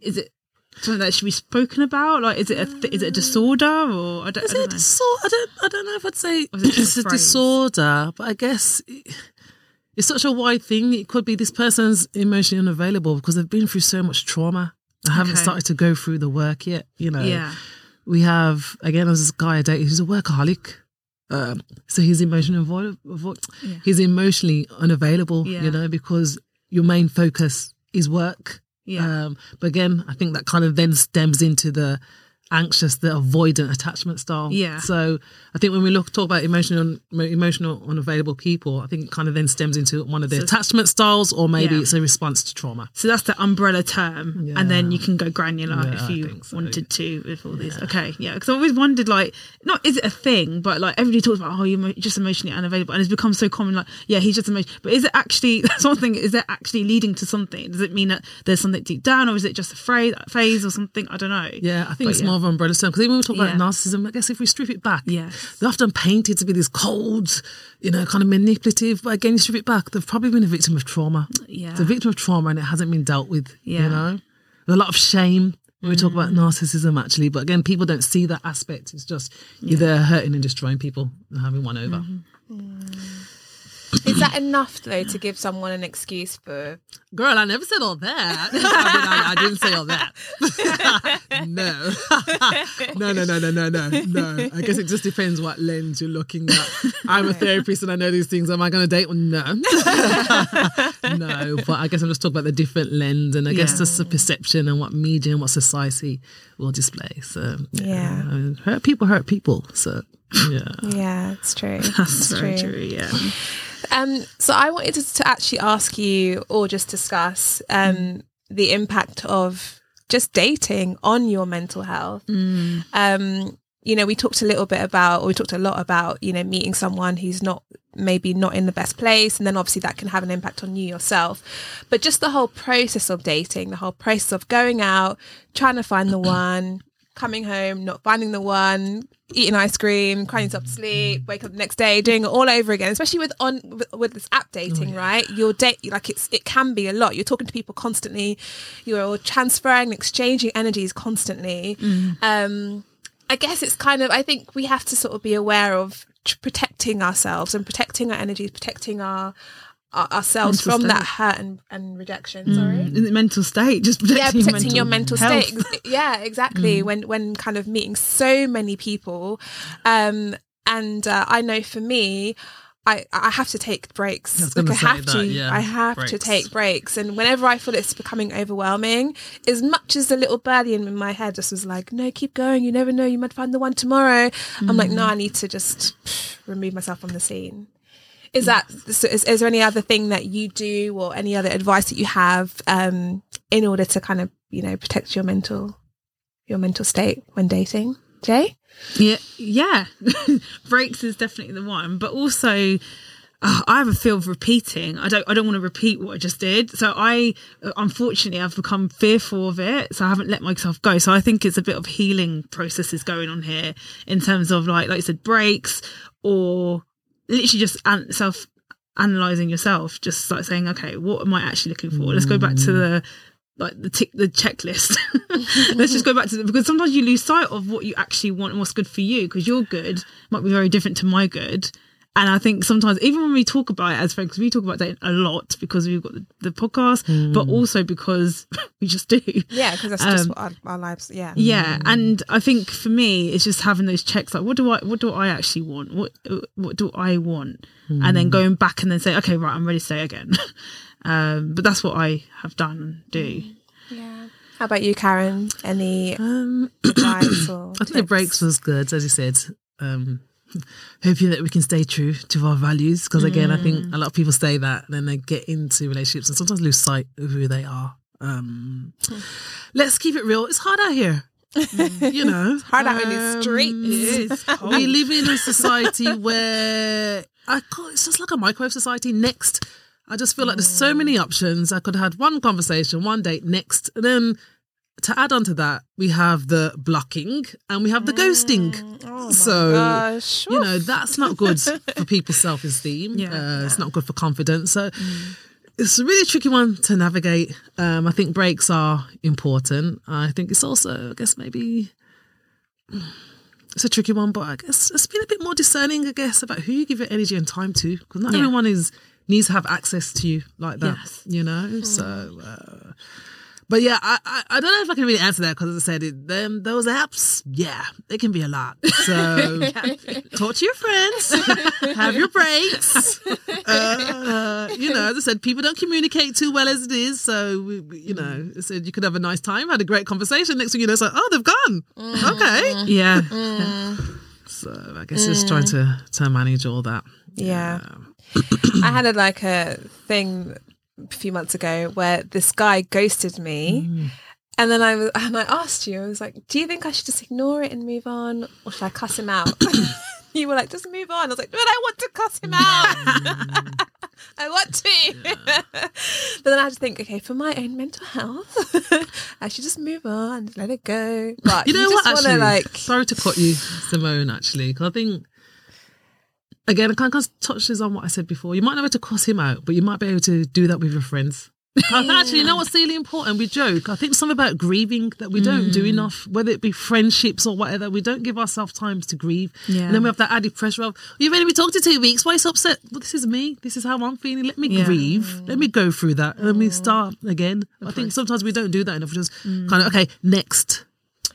is it? Something that should be spoken about? Like, is it a th- is it a disorder or I don't, Is I it don't a know. disorder? I don't, I don't know if I'd say it it's a a disorder, but I guess it- it's such a wide thing. It could be this person's emotionally unavailable because they've been through so much trauma. I haven't Okay. started to go through the work yet. You know, Yeah. we have again there's this guy I dated who's a workaholic. Um, so he's emotionally avoid, avoid Yeah. he's emotionally unavailable, Yeah. you know, because your main focus is work. Yeah. Um, but again, I think that kind of then stems into the anxious, the avoidant attachment style. Yeah. So I think when we look talk about emotional emotional unavailable people, I think it kind of then stems into one of the So- attachment styles, or maybe Yeah. it's a response to trauma. So that's the umbrella term, and then you can go granular Yeah, if you so, wanted to with all these. Okay, yeah, because I always wondered, like, not is it a thing, but like everybody talks about, oh, you're just emotionally unavailable, and it's become so common. Like, yeah, he's just emotional, but is it actually something? Is it actually leading to something? Does it mean that there's something deep down, or is it just a phrase, phase, or something? I don't know. Yeah, I think But it's yeah. more of umbrella term because even when we talk Yeah. about narcissism, I guess if we strip it back, Yes. they're often painted to be this cold, you know, kind of manipulative. But again, you strip it back, they've probably been a victim of trauma. Yeah. It's a victim of trauma and it hasn't been dealt with, Yeah. Mm. you know? There's a lot of shame when we talk about narcissism, actually. But again, people don't see that aspect. It's just you're there hurting and destroying people and having one over. Mm-hmm. Is that enough though to give someone an excuse for? Girl, I never said all that. I, mean, I, I didn't say all that. no. no, no, no, no, no, no, no. I guess it just depends what lens you're looking at. I'm a therapist and I know these things. Am I going to date one? No. no, but I guess I'm just talking about the different lens and I guess Yeah. just the perception and what media and what society will display. So, Yeah. Mean, hurt people hurt people. So, yeah. Yeah, it's true. That's It's very true. Yeah. Um, so I wanted to, to actually ask you, or just discuss, um, the impact of just dating on your mental health. Um, you know, we talked a little bit about, or we talked a lot about, you know, meeting someone who's not maybe not in the best place, and then obviously that can have an impact on you yourself. But just the whole process of dating, the whole process of going out, trying to find the one, coming home, not finding the one, eating ice cream, crying yourself to sleep, wake up the next day, doing it all over again. Especially with on with, with this app dating, right? Your date, like it's it can be a lot. You're talking to people constantly. You're transferring, and exchanging energies constantly. Um, I guess it's kind of. I think we have to sort of be aware of protecting ourselves and protecting our energies, protecting our. Our- Ourselves Mental from that hurt and, and rejection. Sorry In the mental state, just yeah protecting, protecting your mental health. state yeah exactly when when kind of meeting so many people um and uh, i know for me I, I have to take breaks. I Like I have that, to. yeah, I have to take breaks, and whenever I feel it's becoming overwhelming, as much as the little birdie in my head just was like, "No, keep going. You never know. You might find the one tomorrow." I'm like, Mm. "No, I need to just remove myself from the scene." Is that is, is, there any other thing that you do or any other advice that you have um, in order to kind of you know protect your mental your mental state when dating? Jay, Yeah, yeah. Breaks is definitely the one, but also uh, I have a fear of repeating. I don't. I don't want to repeat what I just did. So I, unfortunately, I've become fearful of it. So I haven't let myself go. So I think it's a bit of healing processes going on here in terms of like, like I said, breaks or literally just self analyzing yourself. Just like saying, okay, what am I actually looking for? Let's go back to the like the tick the checklist. Let's just go back to the, because sometimes you lose sight of what you actually want and what's good for you because your good might be very different to my good. And I think sometimes, even when we talk about it as friends, 'cause we talk about dating a lot because we've got the, the podcast, but also because we just do. Yeah, because that's just what our, our lives. Yeah. Yeah, and I think for me, it's just having those checks. Like, what do I, what do I actually want? What, what do I want? And then going back and then say, okay, right, I'm ready to say again. um, but that's what I have done and do. Yeah. How about you, Karen? Any Um, advice or? I think the breaks was good, as you said. Um, hoping that we can stay true to our values, because again, I think a lot of people say that, and then they get into relationships and sometimes lose sight of who they are. Um, let's keep it real. It's hard out here. you know, hard out in the Um, streets. we live in a society where I call it's just like a microwave society. Next, I just feel like there's so many options. I could have had one conversation, one date, next, and then to add on to that, we have the blocking and we have the ghosting. Oh so gosh. you know that's not good for people's self-esteem. Yeah. uh, it's not good for confidence. So. It's a really tricky one to navigate. Um, I think breaks are important. I think it's also, I guess, maybe it's a tricky one, but I guess it's been a bit more discerning, I guess, about who you give your energy and time to, because not Yeah. everyone is needs to have access to you like that, Yes. you know. So, uh, but yeah, I, I I don't know if I can really answer that because as I said, it, them those apps, yeah, it can be a lot. So talk to your friends, have your breaks. Uh, you know, as I said, people don't communicate too well as it is. So we, we- you know, mm. I said you could have a nice time, had a great conversation. Next thing you know, it's like, oh, they've gone. Mm. Okay. Mm. Yeah. So I guess it's trying to to manage all that. Yeah. I had a like a thing a few months ago where this guy ghosted me. Mm. And then I was, and I asked you, I was like, "Do you think I should just ignore it and move on, or should I cuss him out?" you were like, "Just move on." I was like, "But I want to cuss him out. Mm. I want to." but then I had to think, okay, for my own mental health, I should just move on, let it go. But You know just what? wanna, Actually, like, sorry to cut you, Simone. Actually, because I think again, it kind of touches on what I said before. You might not be able to cross him out, but you might be able to do that with your friends. And actually, you know what's really important? We joke. I think something about grieving that we don't Mm. do enough, whether it be friendships or whatever. We don't give ourselves time to grieve. Yeah. And then we have that added pressure of, you've only been talking to two weeks. Why are you so upset? Well, this is me. This is how I'm feeling. Let me Yeah. grieve. Let me go through that. And then we start again. I think sometimes we don't do that enough. We just kind of, okay, next.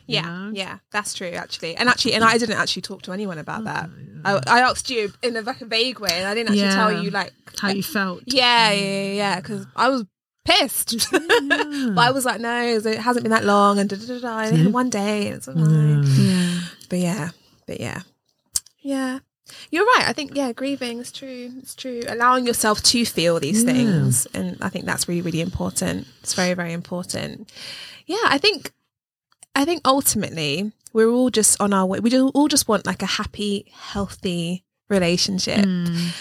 Yeah, yeah, that's true actually. And actually, and I didn't actually talk to anyone about oh, that. I, I asked you in a like vague way, and I didn't actually Yeah. tell you like How you felt. Yeah, yeah, yeah, mm. yeah. Because I was pissed, but I was like, no, it hasn't been that long, and da, da, da, da, and then one day, and it's fine. Yeah. But yeah, but yeah, yeah. You're right. I think yeah, grieving is true. It's true. Allowing yourself to feel these things, and I think that's really, really important. It's very, very important. Yeah, I think, I think ultimately we're all just on our way. We do all just want like a happy, healthy relationship. Mm.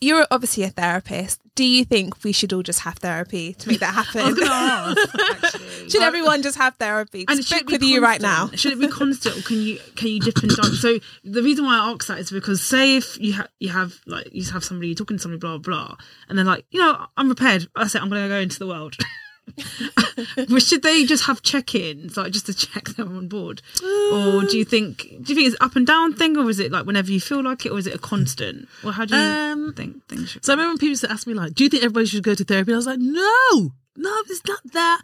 You're obviously a therapist. Do you think we should all just have therapy to make that happen? should everyone just have therapy? And Just it book should be with you right now. Should it be constant, or can you can you dip and dip? So the reason why I ask that is because say if you have you have like you have somebody you're talking to somebody blah blah, and they're like, you know, I'm repaired. I say I'm going to go into the world. should they just have check-ins, like just to check them on board, or do you think do you think it's up and down thing, or is it like whenever you feel like it, or is it a constant? Or how do you Um, think things should? So I remember when people used to ask me like, "Do you think everybody should go to therapy?" And I was like, "No, no, it's not that."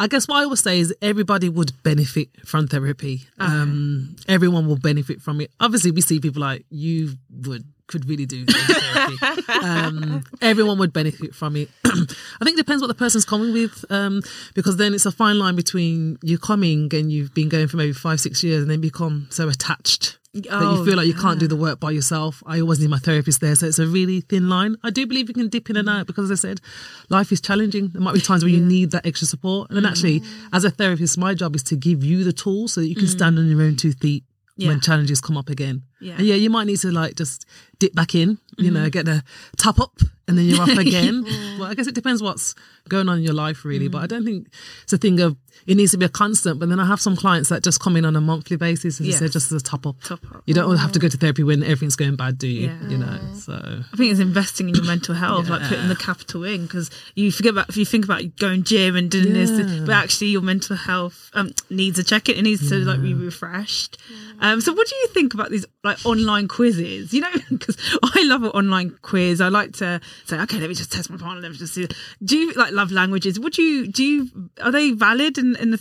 I guess what I would say is everybody would benefit from therapy. Um, everyone will benefit from it. Obviously, we see people like you would could really do um, everyone would benefit from it. I think it depends what the person's coming with, um, because then it's a fine line between you coming and you've been going for maybe five, six years, and then become so attached that you Oh, feel like you can't do the work by yourself. I always need my therapist there, so it's a really thin line. I do believe you can dip in and out because, as I said, life is challenging. There might be times where you need that extra support, and then actually, as a therapist, my job is to give you the tools so that you can stand on your own two feet Yeah. when challenges come up again. Yeah. And yeah, you might need to like just dip back in, you know, get a top up and then you're off again. well, I guess it depends what's going on in your life really, but I don't think it's a thing of it needs to be a constant. But then I have some clients that just come in on a monthly basis and Yes. say just as a top up. Top up. You don't have to go to therapy when everything's going bad, do you? Yeah. You know, so I think it's investing in your mental health, like putting the capital in, because you forget about if you think about going gym and doing Yeah. this, but actually your mental health um, needs a check. It needs to like be refreshed. Um, so, what do you think about these like online quizzes? You know, because I love an online quiz. I like to say, okay, let me just test my partner. Let me just see. Do you like love languages? Would you do you are they valid in in the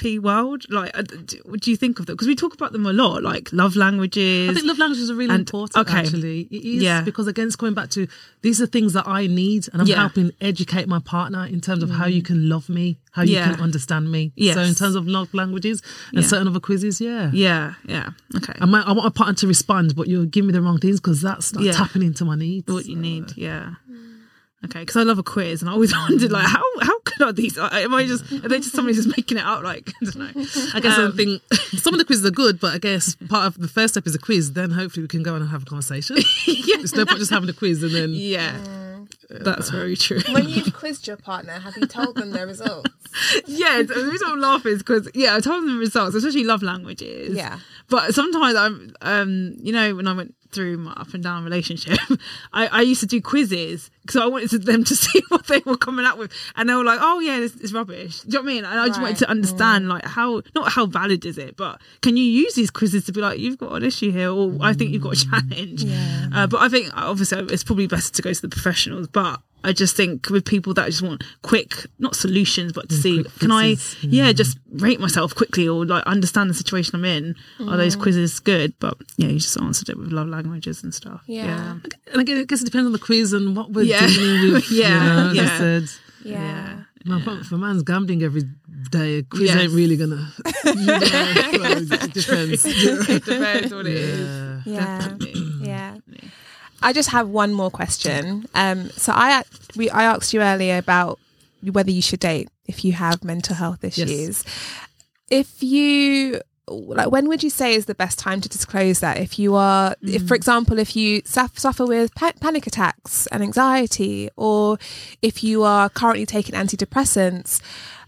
therapy? world like uh, what do you think of them because we talk about them a lot like love languages I think love languages are really And- important. okay. Actually, it is Yeah. because again, it's going back to these are things that I need, and I'm Yeah. helping educate my partner in terms of how you can love me, how you Yeah. can understand me. Yes. So in terms of love languages and certain other quizzes, yeah. yeah yeah okay I, might, I want my partner to respond, but you're giving me the wrong things because that's not tapping into my needs. what you need. Yeah. Okay, because I love a quiz, and I always wondered like how how good are these? Am I just are they just somebody just making it up? Like I don't know. I guess Um, I think some of the quizzes are good, but I guess part of the first step is a quiz. Then hopefully we can go on and have a conversation. yeah, It's no point just having a quiz and then yeah, that's very true. When you've quizzed your partner, have you told them their results? yeah, the reason I'm laughing is because yeah, I told them the results, especially love languages. Yeah. but sometimes I'm um you know when I went through my up and down relationship, I, I used to do quizzes because I wanted them to see what they were coming up with, and they were like, "Oh yeah, this is rubbish." Do you know what I mean? And I just wanted to understand like how not how valid is it, but can you use these quizzes to be like, "You've got an issue here," or "I think you've got a challenge." Yeah. Uh, but I think obviously it's probably better to go to the professionals, but. I just think with people that just want quick, not solutions, but to mm, see, quick can I, fixes, mm. yeah, just rate myself quickly or like understand the situation I'm in. Are those mm. quizzes good? But yeah, you just answered it with love languages and stuff. Yeah. and again, I guess it depends on the quiz and what we're Yeah. dealing with. Yeah, you know, as I yeah. Yeah. My point for a man's gambling every day. A quiz Yes. ain't really gonna. You know, so it depends. it depends what it is. Yeah. Yeah. Definitely. I just have one more question. Um, so I we I asked you earlier about whether you should date if you have mental health issues. If you like, when would you say is the best time to disclose that? If you are, if for example, if you suffer with pa- panic attacks and anxiety, or if you are currently taking antidepressants.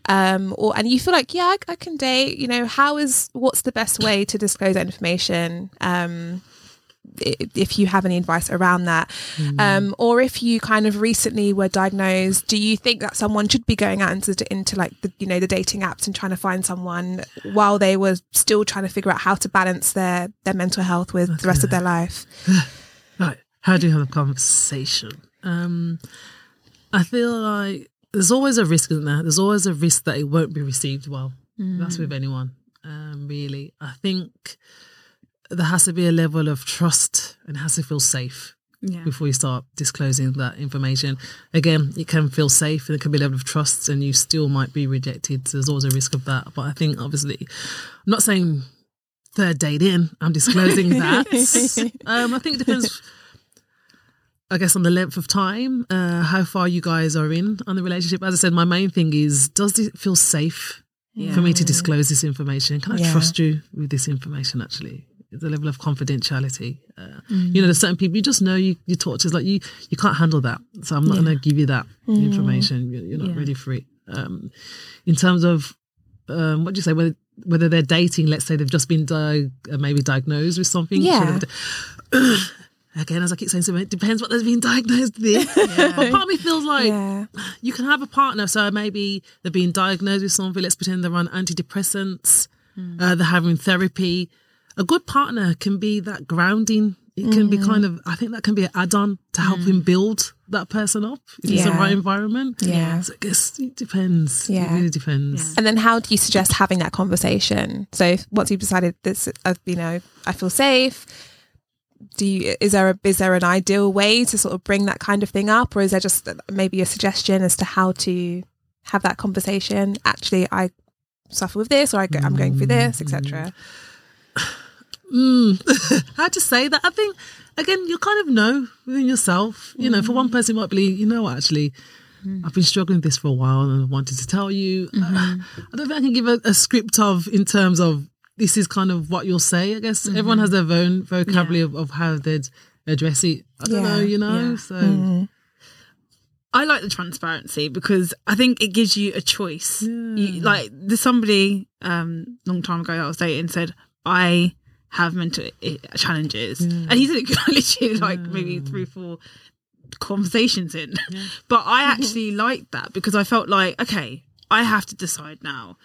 Um, or and you feel like yeah I, I can date you know how is what's the best way to disclose that information um if you have any advice around that um, or if you kind of recently were diagnosed do you think that someone should be going out into, into like the you know the dating apps and trying to find someone while they were still trying to figure out how to balance their their mental health with the rest of their life Right. How do you have a conversation? Um, I feel like there's always a risk, isn't there? There's always a risk that it won't be received well. That's with anyone, um, really. I think there has to be a level of trust and has to feel safe Yeah. before you start disclosing that information. Again, it can feel safe and it can be a level of trust and you still might be rejected. So there's always a risk of that. But I think obviously I'm not saying third date in, I'm disclosing that. um, I think it depends I guess on the length of time, uh, how far you guys are in on the relationship. As I said, my main thing is does it feel safe for me to disclose this information? Can I Yeah. trust you with this information actually? The level of confidentiality. Uh, You know, there's certain people you just know you, you talk to, it's like you, you can't handle that. So I'm not going to give you that information. You're, you're not Yeah. ready for it. Um, in terms of, um, what do you say, whether, whether they're dating, let's say they've just been di- uh, maybe diagnosed with something. Yeah. Again, as I keep saying, so it depends what they've been diagnosed with. But part of me feels like yeah you can have a partner. So maybe they're being diagnosed with something. Let's pretend they're on antidepressants. Uh, they're having therapy. A good partner can be that grounding. It can be mm. kind of. I think that can be an add-on to help him mm. build that person up. If it's the right environment. Yeah. So I guess it depends. Yeah. It really depends. And then how do you suggest having that conversation? So if, once you've decided this, uh, you know, I feel safe. Do you, is there a, is there an ideal way to sort of bring that kind of thing up, or is there just uh, maybe a suggestion as to how to have that conversation? Actually, I suffer with this, or I go, I'm going through this, etc. Mm. How to say that? I think again, you kind of know within yourself. You know, for one mm. person, might be, you know, what, actually, mm. I've been struggling with this for a while, and I wanted to tell you. Uh, mm-hmm. I don't think I can give a, a script of in terms of this is kind of what you'll say. I guess mm-hmm. everyone has their own vocabulary of, of how they'd address it. I don't Yeah. know, you know. Yeah. So mm-hmm. I like the transparency because I think it gives you a choice. You, like there's somebody um long time ago that I was dating said I have mental i- challenges, and he said it literally like maybe three four conversations in. But I actually liked that because I felt like okay, I have to decide now.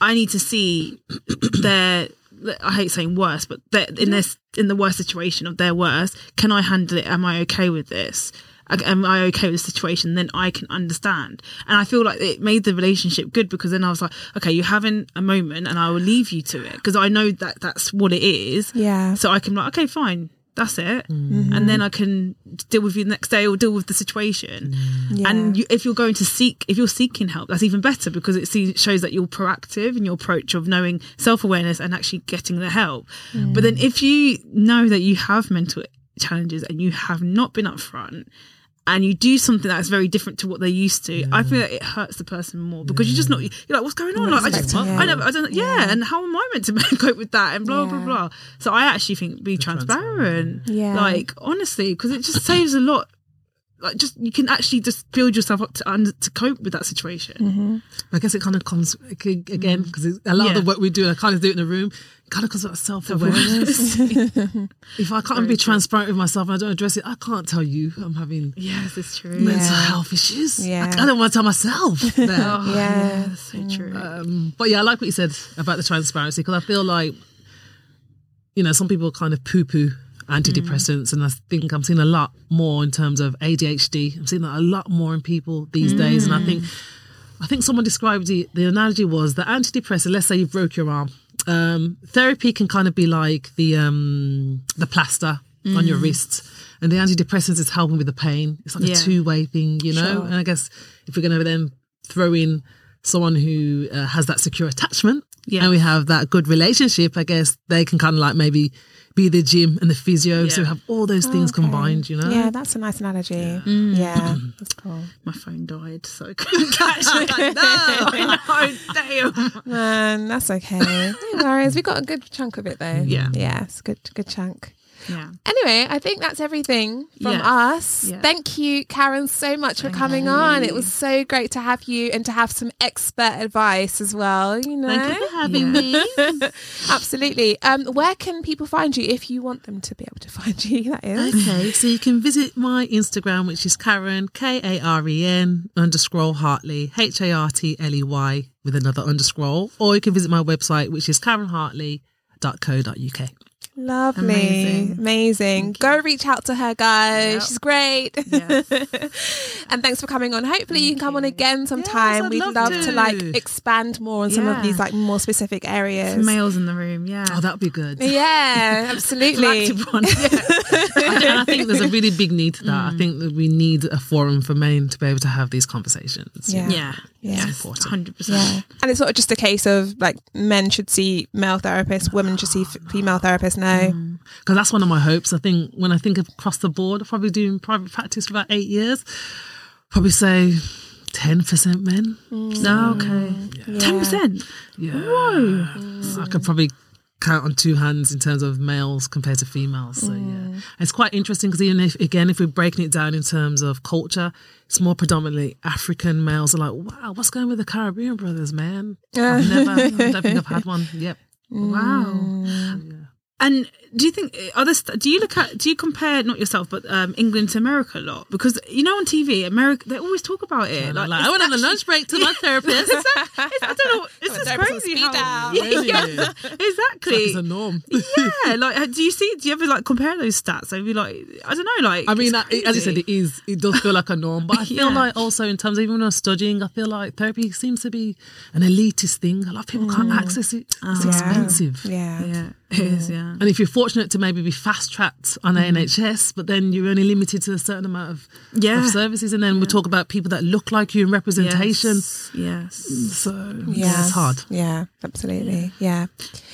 I need to see their. I hate saying worse, but in this in the worst situation of their worst. Can I handle it? Am I okay with this? Am I okay with the situation? Then I can understand, and I feel like it made the relationship good because then I was like, okay, you're having a moment, and I will leave you to it because I know that that's what it is. Yeah. So I can like, okay, fine, that's it, mm-hmm. and then I can deal with you the next day or deal with the situation. Mm. And you, if you're going to seek, if you're seeking help, that's even better because it see, shows that you're proactive in your approach of knowing self awareness and actually getting the help. But then if you know that you have mental challenges and you have not been upfront. And you do something that's very different to what they're used to. I feel like it hurts the person more because you're just not. You're like, what's going on? Like, I just, I never, I don't. Yeah, and how am I meant to cope with that? And blah blah Yeah. blah. So I actually think be transparent. Yeah. Like honestly, because it just saves a lot. Like just you can actually just build yourself up to under, to cope with that situation. I guess it kind of comes again because a lot of the work we do, I kind of do it in the room. It kind of comes out of self awareness. if I can't be transparent with myself and I don't address it, I can't tell you I'm having Yes, it's true. mental Yeah. health issues. Yeah. I, I don't want to tell myself. Oh, Yeah. yeah, so true. Um, but yeah, I like what you said about the transparency because I feel like, you know, some people kind of poo poo antidepressants, and I think I'm seeing a lot more in terms of ADHD. I'm seeing that a lot more in people these days, and I think, I think someone described it. The analogy was that antidepressant. Let's say you broke your arm. Um, therapy can kind of be like the um, the plaster on your wrist, and the antidepressants is helping with the pain. It's like Yeah. a two way thing, you know. Sure. And I guess if we're going to then throw in someone who uh, has that secure attachment Yeah. and we have that good relationship, I guess they can kind of like maybe be the gym and the physio. So Yeah. we have all those things Okay. combined, you know? Yeah, that's a nice analogy. Yeah, mm. that's cool. My phone died, so I couldn't catch it. I know, damn. Man, that's okay. No worries. We got a good chunk of it though. Yeah. Yeah, it's good good chunk. Yeah. Anyway, I think that's everything from Yeah. us. Yeah. Thank you, Karen, so much for coming on. It was so great to have you and to have some expert advice as well. You know, Thank you for having me. absolutely. Um, where can people find you if you want them to be able to find you? That is. Okay, so you can visit my Instagram, which is Karen, K A R E N underscore Hartley, H A R T L E Y with another underscore, or you can visit my website, which is karenhartley.co.uk. Lovely. Amazing. Amazing. Go reach out to her, guys. Yep. She's great. Yes. and thanks for coming on. Hopefully you can come on again sometime. I'd We'd love love, to. to. like expand more on some of these like more specific areas. Males in the room, yeah. Oh, that would be good. Yeah, absolutely. Active one. Yeah. I, think, I think there's a really big need to that. I mm. think that we need a forum for men to be able to have these conversations. Yeah. Yeah. Yeah. Yes, important. Hundred Yeah. percent. And it's sort of just a case of like men should see male therapists, women should see f- female therapists. Because mm. that's one of my hopes. I think when I think of across the board, I've probably doing private practice for about eight years, probably say 10% men. Mm. No, mm. okay. Ten percent. Yeah. I could probably count on two hands in terms of males compared to females. So yeah, it's quite interesting because even if again, if we're breaking it down in terms of culture, it's more predominantly African males are like, wow, what's going with the Caribbean brothers, man? I've never, I don't think I've had one. Yep. Wow. And do you think other st- do you look at do you compare not yourself but um, England to America a lot because you know on TV America they always talk about it Like, like I went on a lunch break to my therapist. actually- it's, I don't know it's just crazy speed how dial. yeah, Really? exactly It's a norm. yeah like uh, do you see do you ever like compare those stats I'd be like I don't know like I mean, I- as you said, it is. It does feel like a norm, but I feel Yeah. like also in terms of even when I was studying, I feel like therapy seems to be an elitist thing. A lot of people can't mm. access it. It's Yeah. expensive. Yeah. Yeah It is, yeah. And if you're fortunate to maybe be fast tracked on Mm. NHS, but then you're only limited to a certain amount of, Yeah. of services, and then we talk about people that look like you in representation. Yes. yes. So yeah, it's hard. Yeah, absolutely. Yeah.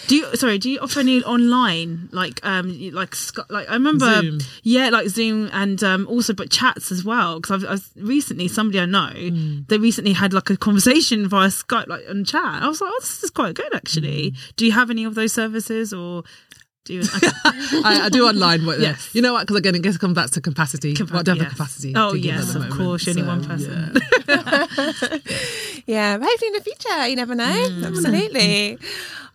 Do you sorry? Do you offer any online like um like like I remember Zoom. yeah like Zoom and um also but chats as well because I've, I've recently somebody I know Hmm. they recently had like a conversation via Skype like on chat I was like oh this is quite good actually Hmm. do you have any of those services or do you okay. I, I do online, but yeah. Yes. you know what? Because again, it gets it comes back to capacity. Compa- what do I have yes. capacity? Oh, yes, of moment. course, you're only one person. yeah. Yeah, hopefully in the future, you never know. Mm. Absolutely.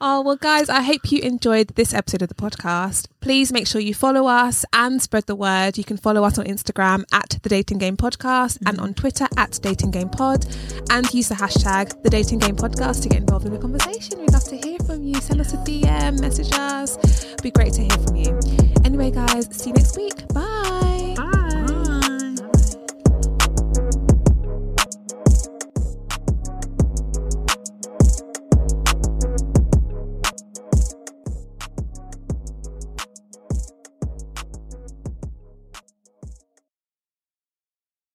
Oh, well, guys, I hope you enjoyed this episode of the podcast. Please make sure you follow us and spread the word. You can follow us on Instagram at the Dating Game Podcast and mm-hmm. on Twitter at Dating Game Pod and use the hashtag the Dating Game Podcast to get involved in the conversation. We'd love to hear from you. Send us a DM, message us. It'd be great to hear from you. Anyway, guys, see you next week. Bye. Bye.